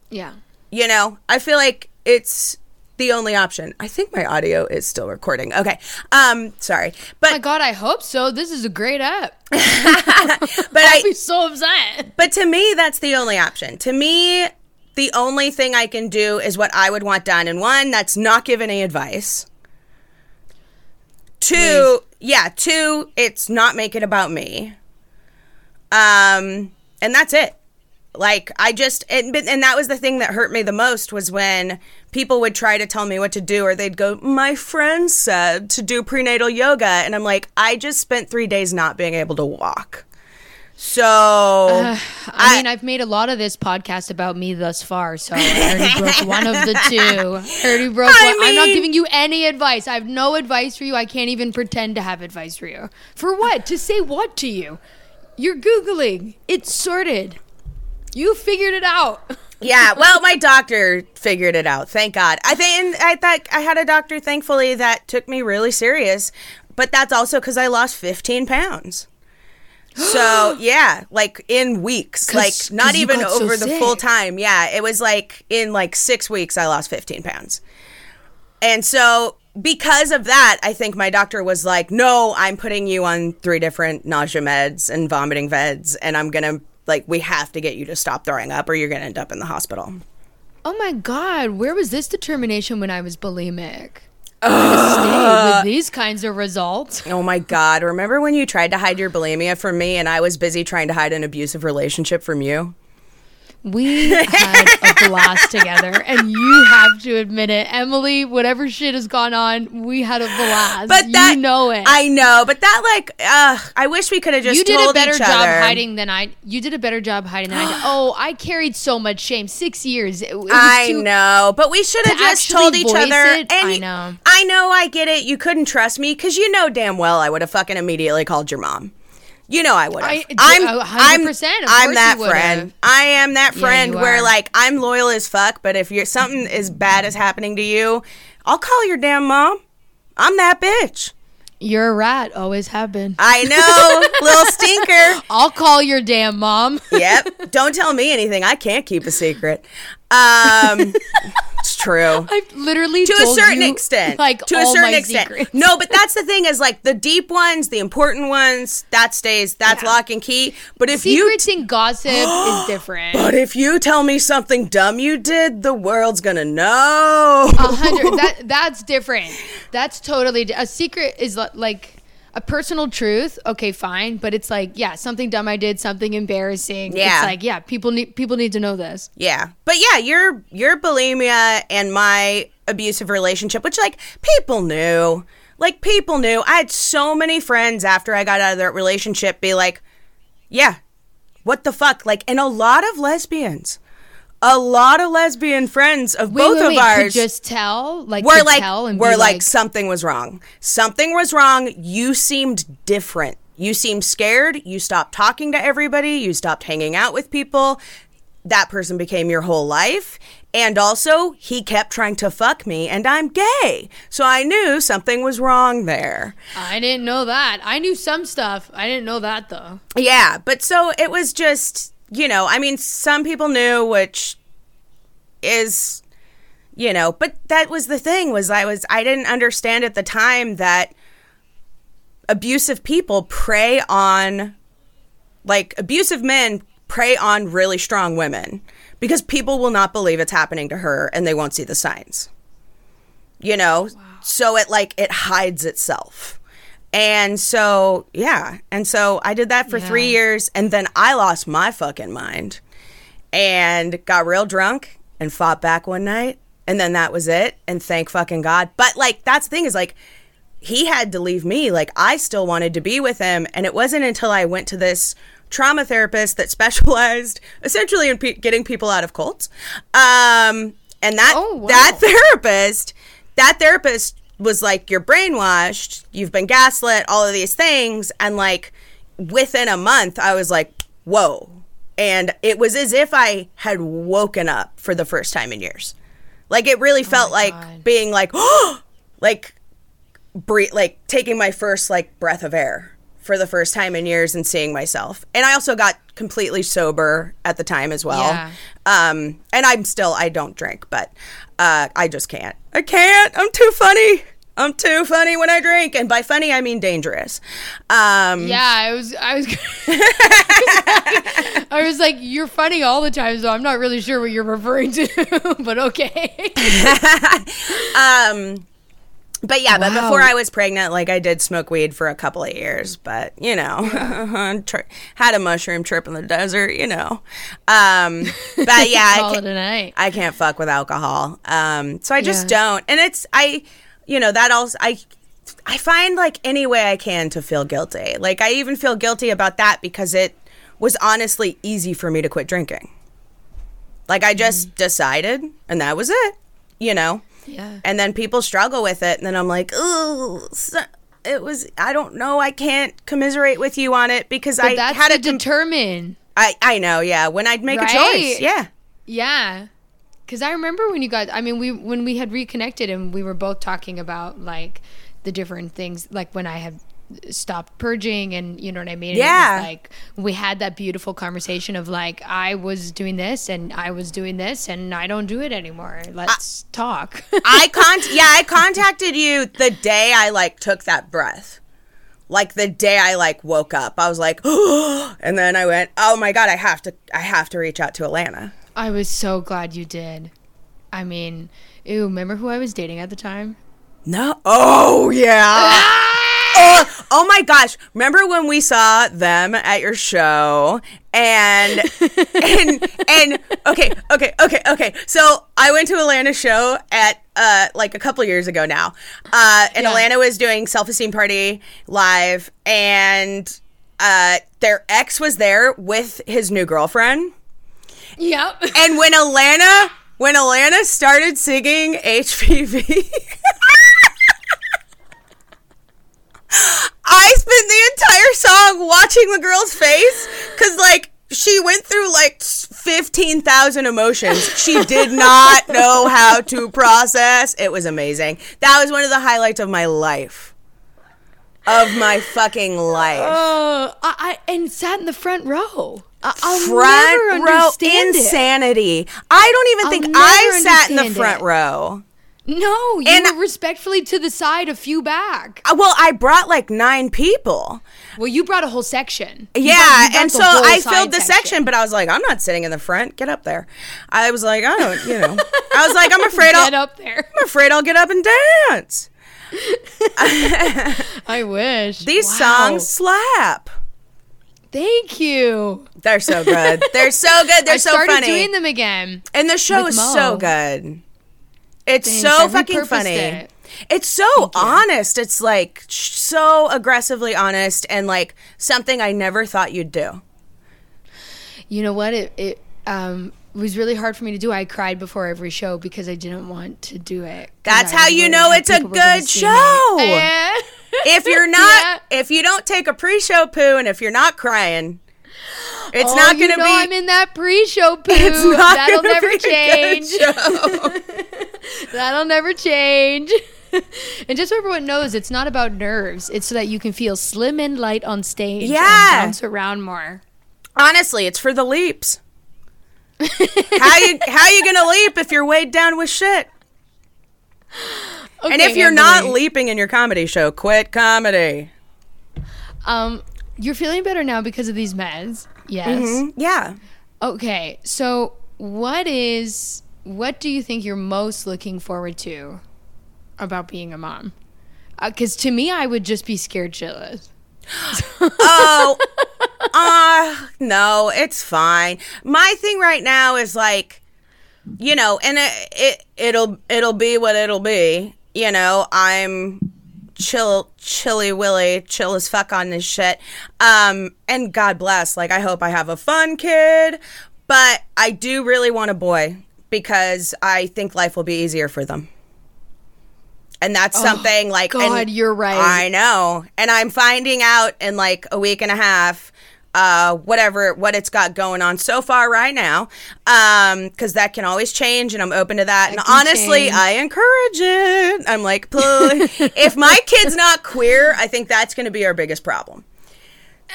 yeah. You know, I feel like it's the only option. I think my audio is still recording. Okay. Um sorry. But My God, I hope so. This is a great app. but I'll I be so upset. but to me that's the only option. To me the only thing I can do is what I would want done and one that's not give any advice. Two, yeah, two, it's not make it about me. Um and that's it. Like I just and, and that was the thing that hurt me the most was when people would try to tell me what to do or they'd go, "My friend said to do prenatal yoga." And I'm like, "I just spent 3 days not being able to walk." So I, mean, I've made a lot of this podcast about me thus far, so I already broke one of the two. I already broke I one. I'm not giving you any advice. I have no advice for you. I can't even pretend to have advice for you. For what? To say what to you? You're Googling. It's sorted. You figured it out. Yeah, well, my doctor figured it out. Thank God. I think I thought I had a doctor, thankfully, that took me really serious. But that's also because I lost 15 pounds. So yeah, like in weeks, like not even got so over the full time. Yeah, it was like in like six weeks, I lost 15 pounds. And so because of that, I think my doctor was like, "No, I'm putting you on three different nausea meds and vomiting meds, and I'm gonna like we have to get you to stop throwing up, or you're gonna end up in the hospital." Oh my God, where was this determination when I was bulimic? Stay with these kinds of results. Oh my God! Remember when you tried to hide your bulimia from me, and I was busy trying to hide an abusive relationship from you? We had a blast together, and you have to admit it, Emily. Whatever shit has gone on, we had a blast. But that you know it. I know, but that like, uh, I wish we could have just you did told a better job other. hiding than I. You did a better job hiding than I did. Oh, I carried so much shame. Six years. It, it I too- know, but we should have to just told each other. it, and I know. I know, I get it. You couldn't trust me because you know damn well I would have fucking immediately called your mom. You know I would I'm, oh, hundred I'm, percent, I'm that friend. I am that friend you where are. like I'm loyal as fuck, but if you're something as bad as happening to you, I'll call your damn mom. I'm that bitch. You're a rat. Always have been. I know, little stinker. I'll call your damn mom. Yep. Don't tell me anything. I can't keep a secret. Um, it's true. I've literally to a certain you, extent. like to a certain my extent. secrets. No, but that's the thing is like the deep ones, the important ones, that stays. That's Yeah. lock and key. But if Secrets you and gossip is different. but if you tell me something dumb you did, the world's gonna know. A hundred. That that's different. That's totally di- a secret. Is like a personal truth. Okay, fine. But it's like yeah, something dumb I did, something embarrassing. Yeah. It's like yeah, people need people need to know this. Yeah. But yeah, your your bulimia and my abusive relationship, which like people knew. Like people knew. I had so many friends after I got out of that relationship be like, "Yeah. What the fuck?" Like and a lot of lesbians. A lot of lesbian friends of Wait, both wait, of wait, ours could just tell like we're like tell and we're like, like something was wrong. Something was wrong. You seemed different. You seemed scared. You stopped talking to everybody. You stopped hanging out with people. That person became your whole life. And also, he kept trying to fuck me, and I'm gay. So I knew something was wrong there. I didn't know that. I knew some stuff. I didn't know that though. Yeah, but so it was just, you know, I mean, some people knew, which is, you know, but that was the thing was I was I didn't understand at the time that abusive people prey on like abusive men prey on really strong women because people will not believe it's happening to her and they won't see the signs. You know, so it like it hides itself. And so, yeah. And so I did that for three years. And then I lost my fucking mind and got real drunk and fought back one night. And then that was it. And thank fucking God. But like, that's the thing is like, he had to leave me. Like, I still wanted to be with him. And it wasn't until I went to this trauma therapist that specialized essentially in pe- getting people out of cults. Um, and that Oh, wow. that therapist, that therapist was like, "You're brainwashed. You've been gaslit. All of these things." And like within a month, I was like, "Whoa!" And it was as if I had woken up for the first time in years. Like it really felt like God. being like, oh, like breathe, like taking my first like breath of air for the first time in years and seeing myself. And I also got completely sober at the time as well. Yeah. Um, and I'm still I don't drink, but uh, I just can't. I can't. I'm too funny. I'm too funny when I drink, and by funny I mean dangerous. Um, Yeah, I was, I was, I was like, you're funny all the time, so I'm not really sure what you're referring to, but okay. um, but yeah, but before I was pregnant, like I did smoke weed for a couple of years, but you know, had a mushroom trip in the desert, you know. Um, but yeah, I Call ca- it a night. I can't fuck with alcohol. Um, so I just Yeah. don't. And it's I, you know, that also I, I find like any way I can to feel guilty. Like I even feel guilty about that because it was honestly easy for me to quit drinking. Like I just decided, and that was it. You know. Yeah. And then people struggle with it, and then I'm like, oh. It was. I don't know. I can't commiserate with you on it because But I that's had to com- determine. I I know. Yeah. When I'd make a choice. Yeah. Yeah. Cause I remember when you guys I mean we when we had reconnected and we were both talking about like the different things like when I had stopped purging and you know what I mean? And it was Yeah. like we had that beautiful conversation of like I was doing this and I was doing this and I don't do it anymore. Let's talk. I con yeah, I contacted you the day I like took that breath. Like the day I like woke up. I was like, and then I went, "Oh my god, I have to I have to reach out to Alana." I was so glad you did. I mean, ew, remember who I was dating at the time? No. Oh yeah. Ah! Oh, oh my gosh. Remember when we saw them at your show and and and okay, okay, okay, okay. So I went to Alana's show at uh like a couple years ago now. Uh and Yeah. Atlanta was doing self esteem party live and uh their ex was there with his new girlfriend. Yep. And when Alana when Alana started singing HPV I spent the entire song watching the girl's face because, like, she went through like 15,000 emotions. She did not know how to process. It was amazing. That was one of the highlights of my life. Of my fucking life. Uh, I, I and sat in the front row. I, I'll front never row understand it. insanity. I don't even I'll think I sat in the front it. row. No, you And- were respectfully to the side, a few back. Uh, Well, I brought like nine people. Well, you brought a whole section. You Yeah, brought- and so I filled the section. but I was like, I'm not sitting in the front. Get up there. I was like, I don't, you know. I was like, I'm afraid Get I'll, get up there. I'm afraid I'll get up and dance. I wish These Wow. songs slap. Thank you. They're so good. They're so good. They're so funny. I so started funny. doing them again. and the show is Mo. so good. It's so fucking funny. it. It's so honest. It's like so aggressively honest and like something I never thought you'd do. You know what? It it um was really hard for me to do. I cried before every show because I didn't want to do it. That's I how you know it's a people were gonna good show. If you're not Yeah. if you don't take a pre-show poo and if you're not crying it's Oh, not gonna know be I'm in that pre-show poo. it's not That'll never be a good change. show. That'll never change. and just so everyone knows, it's not about nerves. It's so that you can feel slim and light on stage. Yeah. And bounce around more. honestly it's for the leaps how you how you gonna leap if you're weighed down with shit and if you're not leaping in your comedy show quit comedy um, you're feeling better now because of these meds. Yes. Mm-hmm. yeah Okay. So, what is what do you think you're most looking forward to about being a mom? Because to me, I would just be scared shitless. oh uh no it's fine my thing right now is like you know and it, it it'll it'll be what it'll be you know i'm chill, chilly willy, chill as fuck on this shit. Um, and God bless. Like, I hope I have a fun kid, but I do really want a boy because I think life will be easier for them. And that's something like, Oh, God, and you're right. I know, and I'm finding out in like a week and a half. Uh, whatever what it's got going on so far right now, um, because that can always change, and I'm open to that. and honestly, change. I encourage it. I'm like, if my kid's not queer, I think that's going to be our biggest problem.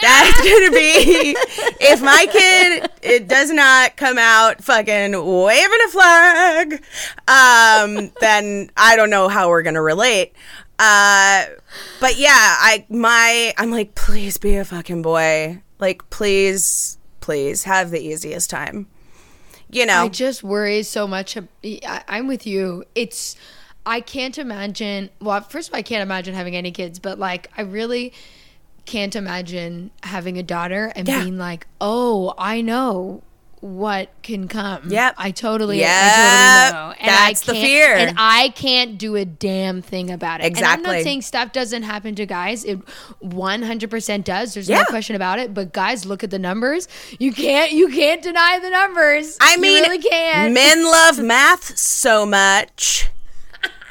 That's gonna be if my kid it does not come out fucking waving a flag, um, then I don't know how we're gonna relate. Uh, but yeah, I my I'm like, please be a fucking boy. Like, please, please have the easiest time. You know, I just worry so much. I, I'm with you. It's, I can't imagine. Well, first of all, I can't imagine having any kids, but like, I really can't imagine having a daughter and Yeah. being like, oh, I know what can come. Yep. I totally, Yep. I totally know. And That's I the fear. And I can't do a damn thing about it. And I'm not saying stuff doesn't happen to guys. It 100% does. There's Yeah. no question about it. But guys, look at the numbers. You can't, you can't deny the numbers. I You mean, really can't. men love math so much.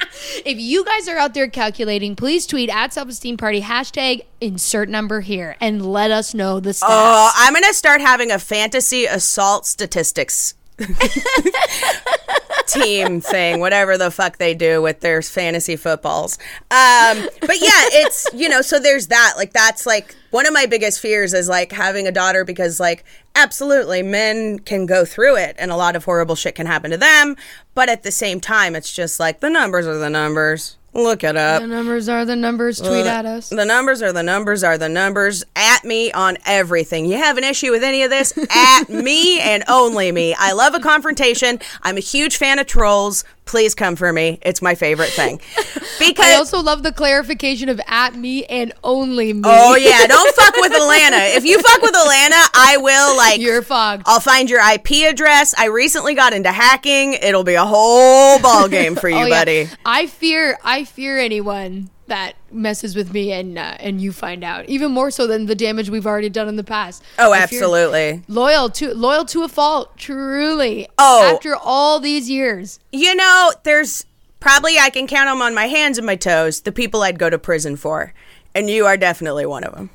If you guys are out there calculating, please tweet at self esteem party hashtag insert number here and let us know the stats. Oh, I'm gonna start having a fantasy assault statistics team thing, whatever the fuck they do with their fantasy footballs. Um, but yeah, it's you know, so there's that. Like that's like one of my biggest fears is like having a daughter because like absolutely men can go through it and a lot of horrible shit can happen to them, but at the same time, it's just like the numbers are the numbers. Look it up. the numbers are the numbers. Tweet at us. The numbers are the numbers are the numbers. At me on everything. You have an issue with any of this? At me and only me. I love a confrontation. I'm a huge fan of trolls. Please come for me. It's my favorite thing. Because I also love the clarification of at me and only me. Oh yeah, don't fuck with Alana. If you fuck with Alana, I will like You're fucked. I'll find your IP address. I recently got into hacking. It'll be a whole ball game for oh, you, Oh, yeah. buddy. I fear I fear anyone that messes with me and uh, and you find out even more so than the damage we've already done in the past. Oh, I absolutely. Loyal to loyal to a fault, truly. Oh. after all these years, You know, there's probably I can count them on my hands and my toes. The people I'd go to prison for, and you are definitely one of them.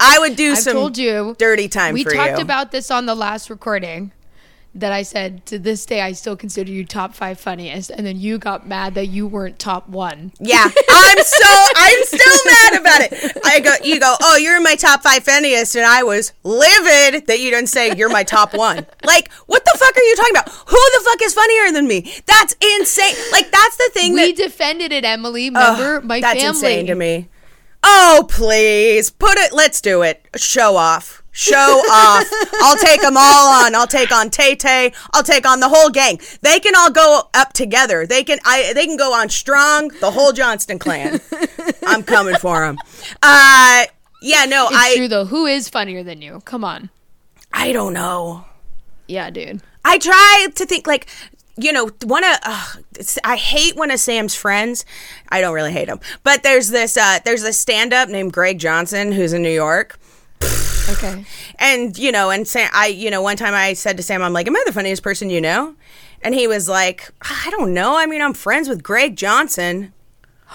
I would do I've some told you dirty time We talked you. about this on the last recording. That I said to this day, I still consider you top five funniest, and then you got mad that you weren't top one. yeah, I'm so I'm still mad about it. I go, you go, oh, you're my top five funniest, and I was livid that you didn't say you're my top one. Like, what the fuck are you talking about? Who the fuck is funnier than me? That's insane. Like, that's the thing We that defended it, Emily. Remember my family. that's family. insane to me. Oh, please. Put it. Let's do it. Show off. Show off. I'll take them all on. I'll take on Tay Tay. I'll take on the whole gang. They can all go up together. They can. I. They can go on strong. The whole Johnston clan. I'm coming for them. Uh. Yeah. No. It's I. true though. Who is funnier than you? Come on. I don't know. Yeah, dude. I try to think like you know one of uh, I hate one of Sam's friends. I don't really hate him, but there's this uh, there's this stand up named Greg Johnson who's in New York. Okay. And you know, and Sam, I you know, one time I said to Sam, I'm like, "Am I the funniest person you know?" And he was like, "I don't know. I mean, I'm friends with Greg Johnson."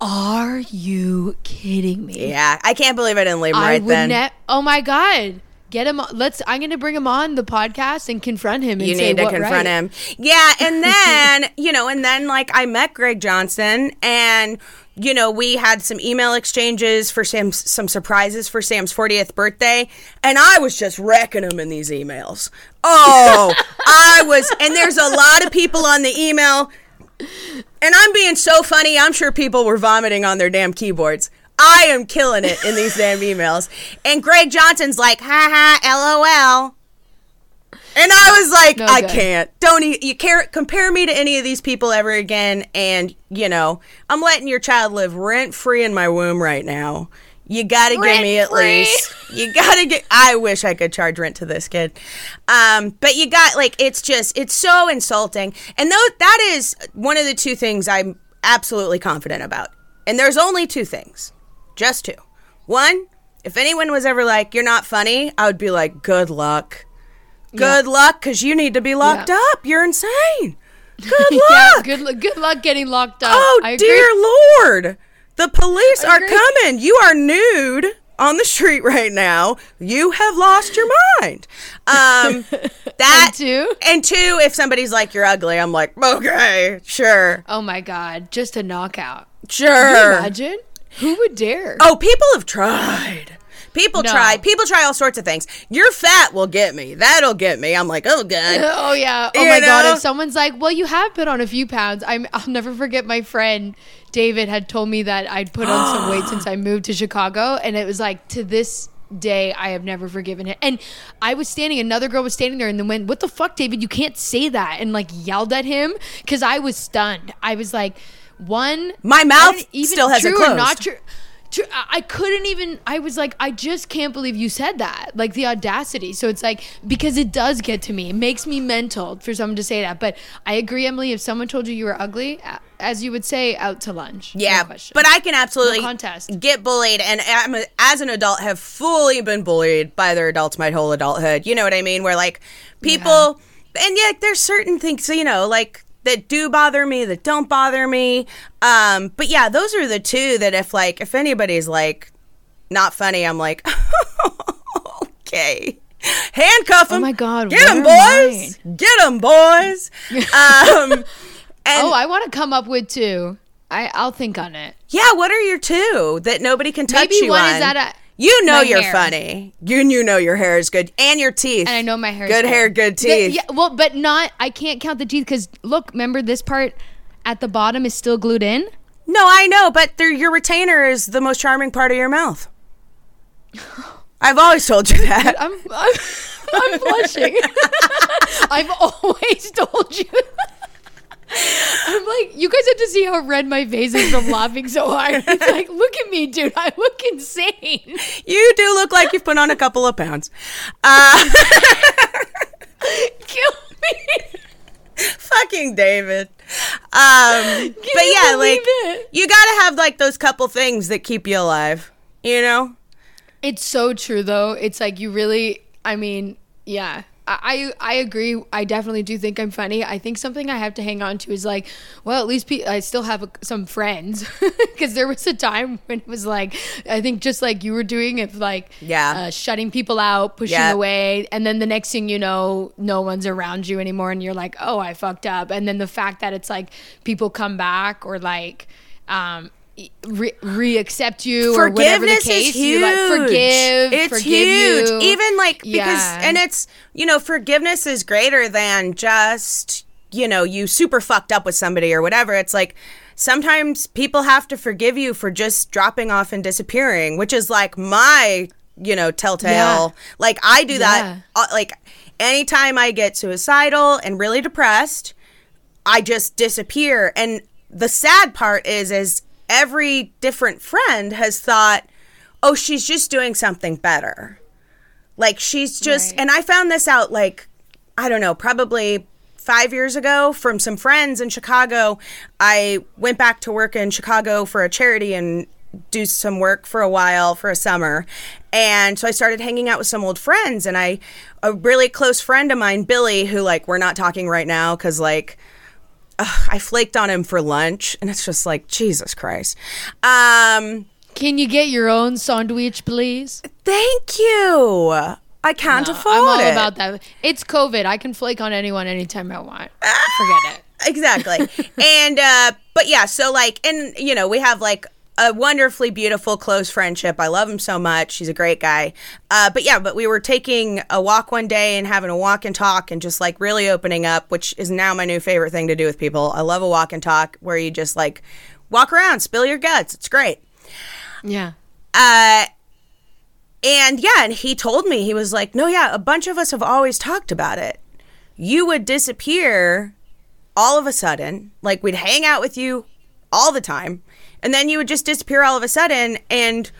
Are you kidding me? Yeah, I can't believe I didn't leave him I right would then. ne- Oh my god. Get him. Let's. I'm going to bring him on the podcast and confront him. And you say need to confront right. him. Yeah, and then you know, and then like I met Greg Johnson, and you know, we had some email exchanges for Sam's some surprises for Sam's 40th birthday, and I was just wrecking him in these emails. Oh, I was, and there's a lot of people on the email, and I'm being so funny. I'm sure people were vomiting on their damn keyboards. I am killing it in these damn emails. And Greg Johnson's like, ha ha, lol. And I was like, No I can't. Don't e- you care? Compare me to any of these people ever again. And you know, I'm letting your child live rent free in my womb right now. You got to give me at Rent-free. least. You got to get. I wish I could charge rent to this kid, um, but you got like it's just it's so insulting. And though that is one of the two things I'm absolutely confident about. And there's only two things. Just two. One, if anyone was ever like, you're not funny, I would be like, good luck. Good luck, because you need to be locked Yeah. up. You're insane. Good yeah, luck. good lu- good luck getting locked up. Oh, dear Lord. The police are coming. You are nude on the street right now. You have lost your mind. Um, that And two? and two, if somebody's like you're ugly, I'm like, okay, sure, Oh my god, just a knockout. sure. Can you imagine? Who would dare? Oh, people have tried. People No. try. People try all sorts of things. Your fat will get me. That'll get me. I'm like, oh god. Oh yeah. Oh You my god. If someone's like, "Well, you have put on a few pounds," I'm, I'll never forget. My friend David had told me that I'd put on some weight since I moved to Chicago, and it was like to this day I have never forgiven him. And I was standing, another girl was standing there, and then went, "What the fuck, David? You can't say that!" and like yelled at him because I was stunned. I was like, one, My mouth even still hasn't true or not true. True, I couldn't even. I was like, I just can't believe you said that. Like the audacity. So it's like because it does get to me. It makes me mental for someone to say that. But I agree, Emily. If someone told you you were ugly, as you would say, out to lunch. Yeah, question. but I can absolutely No contest. get bullied, and I'm a, as an adult have fully been bullied by other adults my whole adulthood. You know what I mean? Where like people, and yet there's certain things you know like that do bother me that don't bother me. Um, but yeah, those are the two that if like if anybody's like not funny, I'm like, okay. Handcuff them. Oh my God, Get them, boys. Get them, boys. um, and oh, I want to come up with two. I I'll think on it. yeah, what are your two that nobody can touch Maybe you one on? is at a- you know my you're hair. funny. You you know your hair is good and your teeth. And I know my hair. Good hair, good teeth. yeah, well, but not. I can't count the teeth because look. Remember this part at the bottom is still glued in. No, I know, but your retainer is the most charming part of your mouth. I've always told you that. I'm I'm, I'm blushing. I've always told you. I'm like, you guys have to see how red my face is from laughing so hard. It's like, look at me, dude. I look insane. You do look like you've put on a couple of pounds. Uh, Kill me. fucking David. Um, but yeah, like it? you gotta have like those couple things that keep you alive. You know? It's so true, though. It's like you really. I mean, yeah. I, I agree. I definitely do think I'm funny. I think something I have to hang on to is like, well, at least pe- I still have a, some friends because there was a time when it was like, I think just like you were doing, of like, Yeah. uh, shutting people out, pushing Yeah. away, and then the next thing you know, no one's around you anymore, and you're like, oh, I fucked up, and then the fact that it's like people come back or like, um. Re- re-accept you or whatever the forgiveness case is huge. you like forgive It's forgive huge. you. Even like because Yeah. and it's you know forgiveness is greater than just you know you super fucked up with somebody or whatever. It's like sometimes people have to forgive you for just dropping off and disappearing, which is like my you know telltale. Yeah. Like I do Yeah. that uh, like anytime I get suicidal and really depressed. I just disappear. And the sad part is, is every different friend has thought, oh, she's just doing something better. Like she's just, Right. and I found this out like, I don't know, probably five years ago from some friends in Chicago. I went back to work in Chicago for a charity and do some work for a while for a summer. And so I started hanging out with some old friends and I a really close friend of mine, Billy, who like we're not talking right now cuz like ugh, I flaked on him for lunch and it's just like Jesus Christ. Um Can you get your own sandwich, please? thank you. I can't afford I'm all it. about that. It's COVID. I can flake on anyone anytime I want. Forget it. exactly and uh but yeah so like and you know we have like a wonderfully beautiful close friendship. I love him so much. He's a great guy. Uh but yeah but we were taking a walk one day and having a walk and talk and just like really opening up which is now my new favorite thing to do with people. I love a walk and talk where you just like walk around spill your guts. It's great. Yeah. uh and yeah and he told me he was like no yeah a bunch of us have always talked about it. You would disappear all of a sudden. Like we'd hang out with you all the time and then you would just disappear all of a sudden and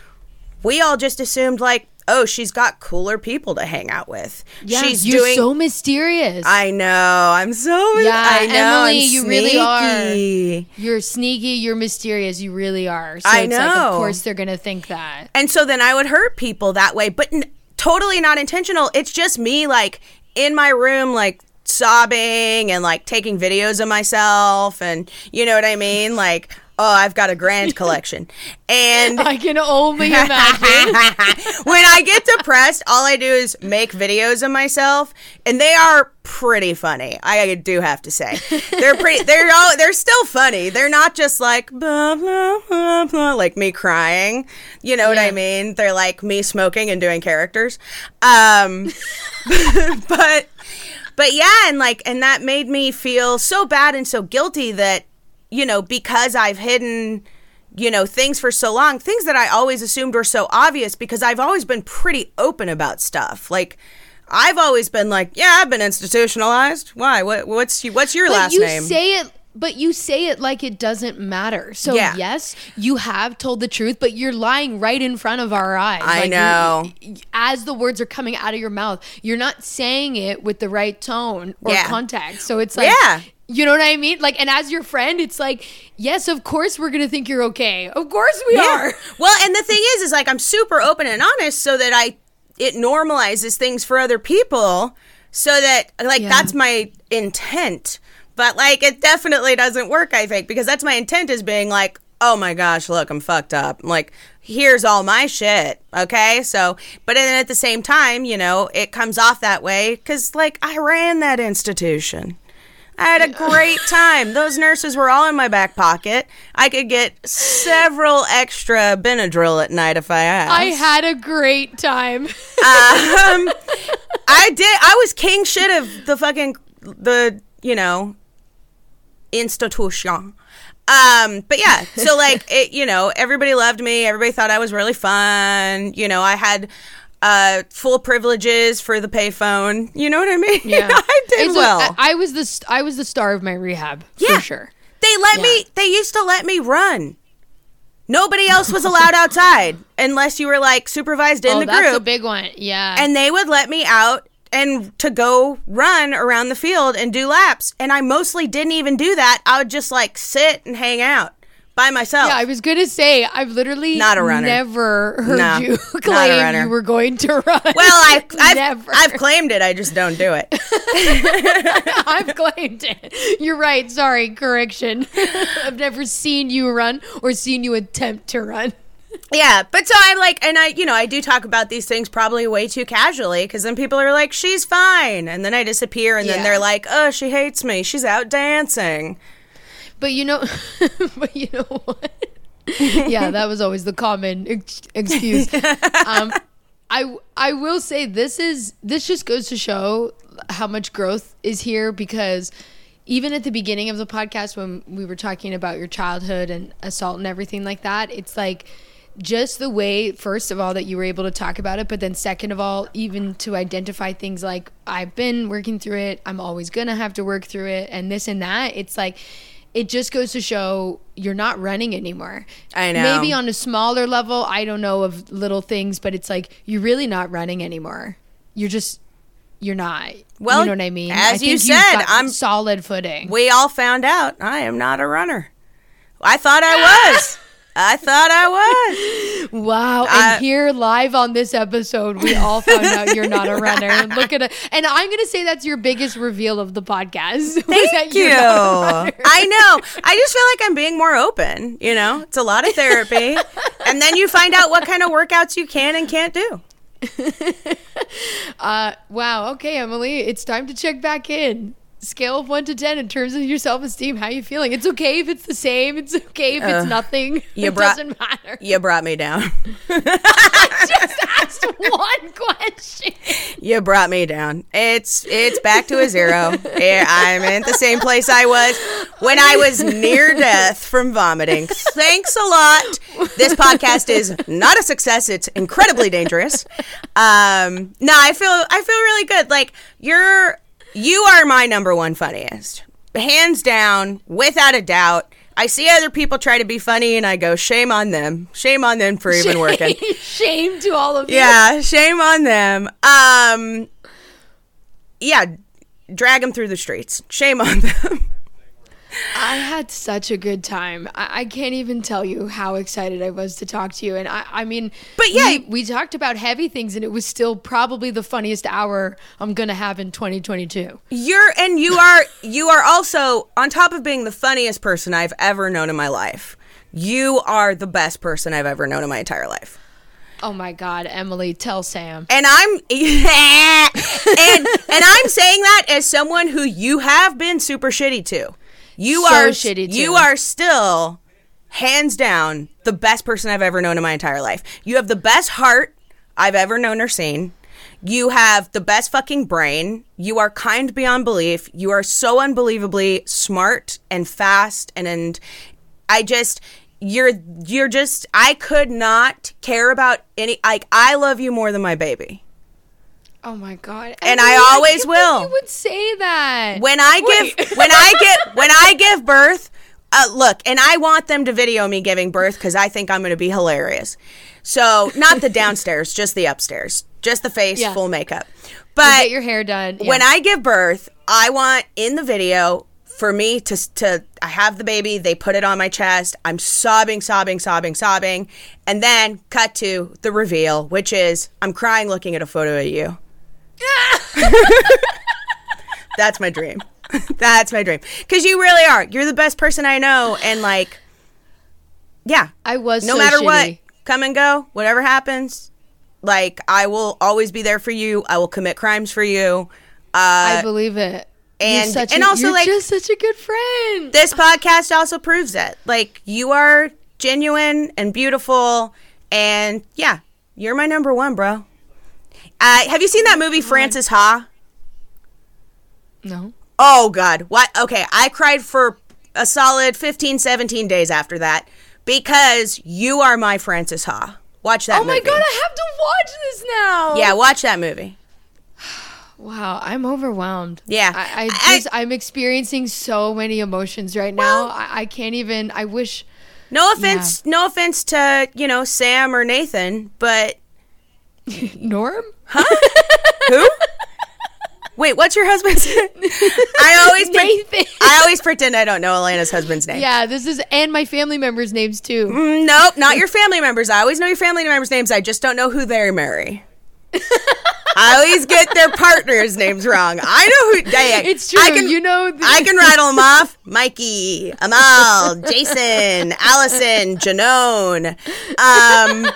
we all just assumed like oh, she's got cooler people to hang out with. Yeah, she's you're doing. so mysterious. I know. I'm so. Yeah, I know. Emily, I'm you really are. you're sneaky. You're mysterious. You really are. So I it's like, of course, they're gonna think that. And so then I would hurt people that way, but n- totally not intentional. It's just me, like in my room, like sobbing and like taking videos of myself, and you know what I mean, like. Oh, I've got a grand collection. And I can only imagine. when I get depressed, all I do is make videos of myself, and they are pretty funny. I do have to say, they're pretty. They're all. They're still funny. They're not just like blah blah blah blah, like me crying. You know what I mean? They're like me smoking and doing characters. Um, but but yeah, and like, and that made me feel so bad and so guilty that you know because I've hidden you know, things for so long, things that I always assumed were so obvious because I've always been pretty open about stuff. Like, I've always been like, yeah, I've been institutionalized. Why? What, what's you, what's your but last you name? say it. But you say it like it doesn't matter. So Yeah. yes, you have told the truth, but you're lying right in front of our eyes. I Like, know. you- as the words are coming out of your mouth, you're not saying it with the right tone or Yeah. context. So it's like, Yeah. you know what I mean? Like, and as your friend, it's like, yes, of course we're gonna think you're okay. Of course we are. Well, and the thing is, is like I'm super open and honest so that I it normalizes things for other people, so that like Yeah. that's my intent. But like it definitely doesn't work. I think because that's my intent is being like, oh my gosh, look, I'm fucked up. Like here's all my shit. Okay, so but then at the same time, you know, it comes off that way because like I ran that institution. I had a great time. Those nurses were all in my back pocket. I could get several extra Benadryl at night if I asked. I had a great time. um, I did. I was king shit of the fucking the you know institution. Um, but yeah, so like it, you know, everybody loved me. Everybody thought I was really fun. You know, I had uh full privileges for the payphone. You know what I mean? Yeah, I did a- well. I, I was the st- I was the star of my rehab Yeah. for sure. They let me. They used to let me run. Nobody else was allowed outside unless you were like supervised in oh, the that's group. a big one. Yeah. and they would let me out and to go run around the field and do laps. And I mostly didn't even do that. I would just like sit and hang out by myself. yeah, I was gonna say I've literally Not a runner. Never heard No, you claim you were going to run. well, I, I've, never. I've claimed it. I just don't do it. I've claimed it. You're right. Sorry, correction. I've never seen you run or seen you attempt to run. Yeah, but so I like, and I, you know, I do talk about these things probably way too casually because then people are like, she's fine. And then I disappear, and then they're like, oh, she hates me. She's out dancing. But you know, but you know what? yeah, that was always the common ex- excuse. Um, I I will say this is this just goes to show how much growth is here because even at the beginning of the podcast when we were talking about your childhood and assault and everything like that, it's like just the way first of all that you were able to talk about it but then second of all even to identify things like i've been working through it. I'm always gonna have to work through it and this and that. It's like it just goes to show you're not running anymore. I know. maybe on a smaller level i don't know of little things but it's like you're really not running anymore. You're just you're not. Well, you know what i mean? as I you said, I'm- solid footing. We all found out I am not a runner. I thought I was. I thought I was. Wow. And I- here live on this episode, we all found out you're not a runner. Look at it. And I'm going to say that's your biggest reveal of the podcast. Thank you. I know. I just feel like I'm being more open. You know, it's a lot of therapy. and then you find out what kind of workouts you can and can't do. Uh, wow. Okay, Emily, it's time to check back in. Scale of one to 10 in terms of your self esteem. How you feeling? It's okay if it's the same. It's okay if it's nothing. you it brought- doesn't matter. You brought me down. I just asked one question. You brought me down. It's it's back to a zero. I'm in the same place I was when I was near death from vomiting. Thanks a lot. This podcast is not a success. It's incredibly dangerous. Um, no, I feel I feel really good. Like you're you are my number one funniest, hands down, without a doubt. I see other people try to be funny, and I go, shame on them. Shame on them for even working. Shame to all of you. Yeah, shame on them. Um, yeah, drag them through the streets. Shame on them. I had such a good time. I, I can't even tell you how excited I was to talk to you. And I, I mean, But yeah- we, we talked about heavy things, and it was still probably the funniest hour I'm gonna have in 2022. You're and you are you are also on top of being the funniest person I've ever known in my life. You are the best person I've ever known in my entire life. Oh my God, Emily, tell Sam. And I'm and and I'm saying that as someone who you have been super shitty to. You So are shitty to. You are still hands down the best person I've ever known in my entire life. You have the best heart I've ever known or seen. You have the best fucking brain. You are kind beyond belief. You are so unbelievably smart and fast and and I just you're you're just I could not care about any like I love you more than my baby. Oh my God, And I always will. You would say that When I give when I get when I give birth, uh, look, and I want them to video me giving birth because I think I'm going to be hilarious. So not the downstairs, just the upstairs, just the face, Yeah. full makeup. But get your hair done. when I give birth, I want in the video for me to to I have the baby, they put it on my chest, I'm sobbing, sobbing, sobbing, sobbing, and then cut to the reveal, which is I'm crying looking at a photo of you. That's my dream. That's my dream. Cuz you really are. You're the best person I know and like yeah, I was no so matter what, come and go, whatever happens, like I will always be there for you. I will commit crimes for you. Uh, I believe it. And- such and a- also, you're like- just such a good friend. this podcast also proves it. Like you are genuine and beautiful, and yeah, you're my number one, bro. Uh, have you seen that movie Frances Ha? no. Oh God, what? Okay, I cried for a solid 15, 17 days after that because you are my Frances Ha. Watch that. Oh my movie. God, I have to watch this now. Yeah, watch that movie. Wow, I'm overwhelmed. Yeah. I, I just I, am experiencing so many emotions right now. I, I can't even. I wish. No offense, no offense to you know Sam or Nathan, but Norm. Huh? Who? Wait, what's your husband's name? I always pre- I always pretend I don't know Alana's husband's name. Yeah, this is and my family members' names too. Mm, Nope, not your family members. I always know your family members' names. I just don't know who they marry. I always get their partners' names wrong. I know who. I, It's true. I can, you know. The, I can rattle them off: Mikey, Amal, Jason, Allison, Janone. Um,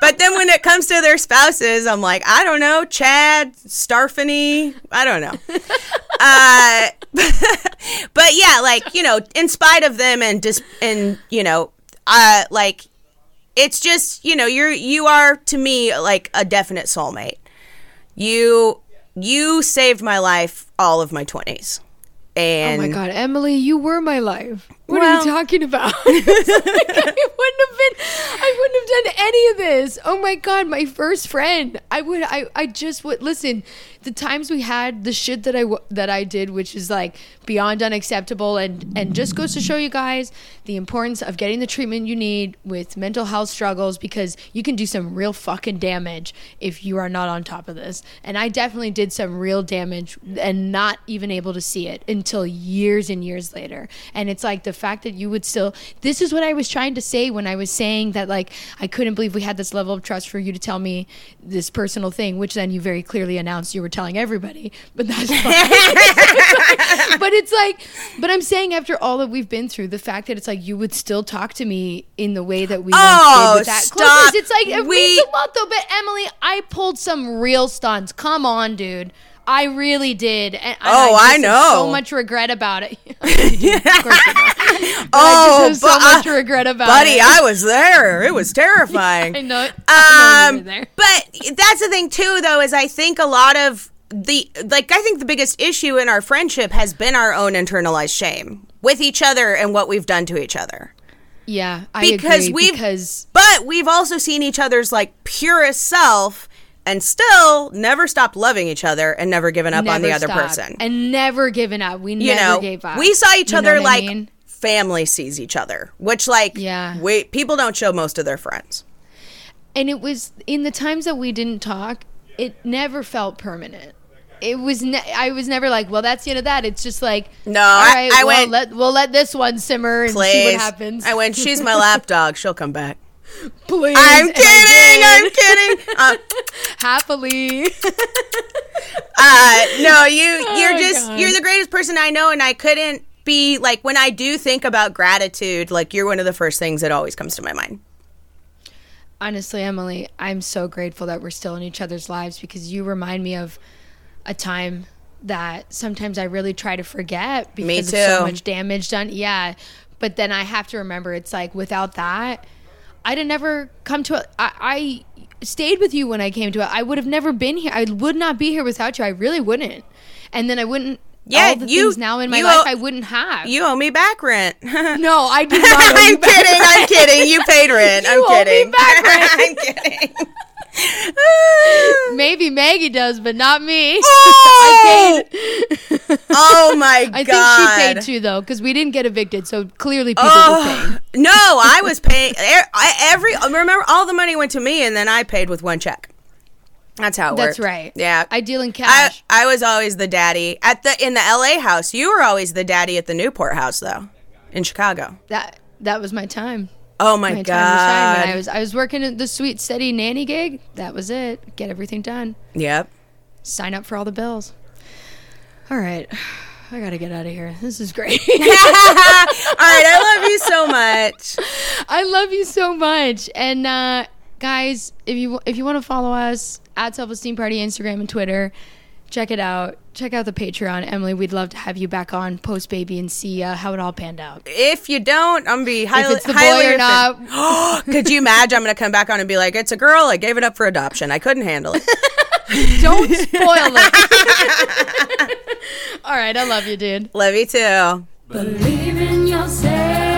but then when it comes to their spouses, I'm like, I don't know, Chad, Starfany, I don't know. uh, but yeah, like you know, in spite of them and dis- and you know, uh, like it's just you know, you're you are to me like a definite soulmate. You you saved my life all of my twenties. Oh my god, Emily, you were my life. What Well- are you talking about? It's like, I wouldn't have been I wouldn't have done any of this. Oh my god, my first friend. I would I I just would listen. The times we had the shit that I that I did which is like beyond unacceptable and and just goes to show you guys the importance of getting the treatment you need with mental health struggles because you can do some real fucking damage if you are not on top of this. And I definitely did some real damage and not even able to see it until years and years later. And it's like the fact that you would still this is what I was trying to say when I was saying that like I couldn't believe we had this level of trust for you to tell me this personal thing, which then you very clearly announced you were telling everybody. But that's fine. but it's like but I'm saying after all that we've been through, the fact that it's like you would still talk to me in the way that we Oh, with that stop. closeness. It's like it We- means a lot though. But Emily, I pulled some real stunts. Come on, dude. I really did. And, Oh, just I know. So much regret about it. Of course you do. But Oh, I have so much uh, regret about buddy, it. Buddy, I was there. It was terrifying. I know. I know Um, there. but that's the thing too, though, is I think a lot of the like I think the biggest issue in our friendship has been our own internalized shame with each other and what we've done to each other. Yeah, I Because agree. we've- because But we've also seen each other's like purest self and still never stopped loving each other and never given up on the other stopped. person. and never given up. We you never know, gave up. we saw each You other what I like mean? family sees each other, which like Yeah. we people don't show most of their friends. and it was in the times that we didn't talk. It never felt permanent. It was. Ne- I was never like, well, that's the end of that. It's just like, No, all I- I well, went- Let, we'll let this one simmer and see what happens. I went, she's my lapdog. She'll come back. Please. I'm kidding. I'm kidding. Uh, happily. uh, no, you you're Oh, just God. you're the greatest person I know, and I couldn't be like when I do think about gratitude, like you're one of the first things that always comes to my mind. Honestly, Emily, I'm so grateful that we're still in each other's lives because you remind me of a time that sometimes I really try to forget because of so much damage done. Yeah. But then I have to remember it's like without that, I'd have never come to a, I, I stayed with you when I came to it. I would have never been here. I would not be here without you. I really wouldn't. And then I wouldn't. Yeah, all the you- things now in my life owe- I wouldn't have. You owe me back rent. no, I do not. I'm kidding. I'm kidding. You paid rent. You I'm owe me kidding. back rent. I'm kidding. Maybe Maggie does, but not me. Oh! I paid. oh my I think she paid too, though, because we didn't get evicted, so clearly people Oh, were paying. no, I was paying. I, every remember, all the money went to me, and then I paid with one check. That's how it That's worked. right. Yeah, I deal in I, cash. I was always the daddy at the in the L.A. house. You were always the daddy at the Newport house, though, in Chicago. that that was my time. Oh my, My time to shine. When god! I was I was working at the sweet steady nanny gig. That was it. Get everything done. yep. Sign up for all the bills. All right. I gotta get out of here. This is great. all right, I love you so much. I love you so much. And uh, guys, if you if you want to follow us at Self Esteem Party Instagram and Twitter, check it out. Check out the Patreon, Emily. We'd love to have you back on post baby and see uh, how it all panned out. If you don't, I'm gonna be highly, if it's the highly boy or offended. not, Could you imagine? I'm gonna come back on and be like, "It's a girl. I gave it up for adoption. I couldn't handle it." don't spoil it. all right, I love you, dude. love you too. Believe in yourself.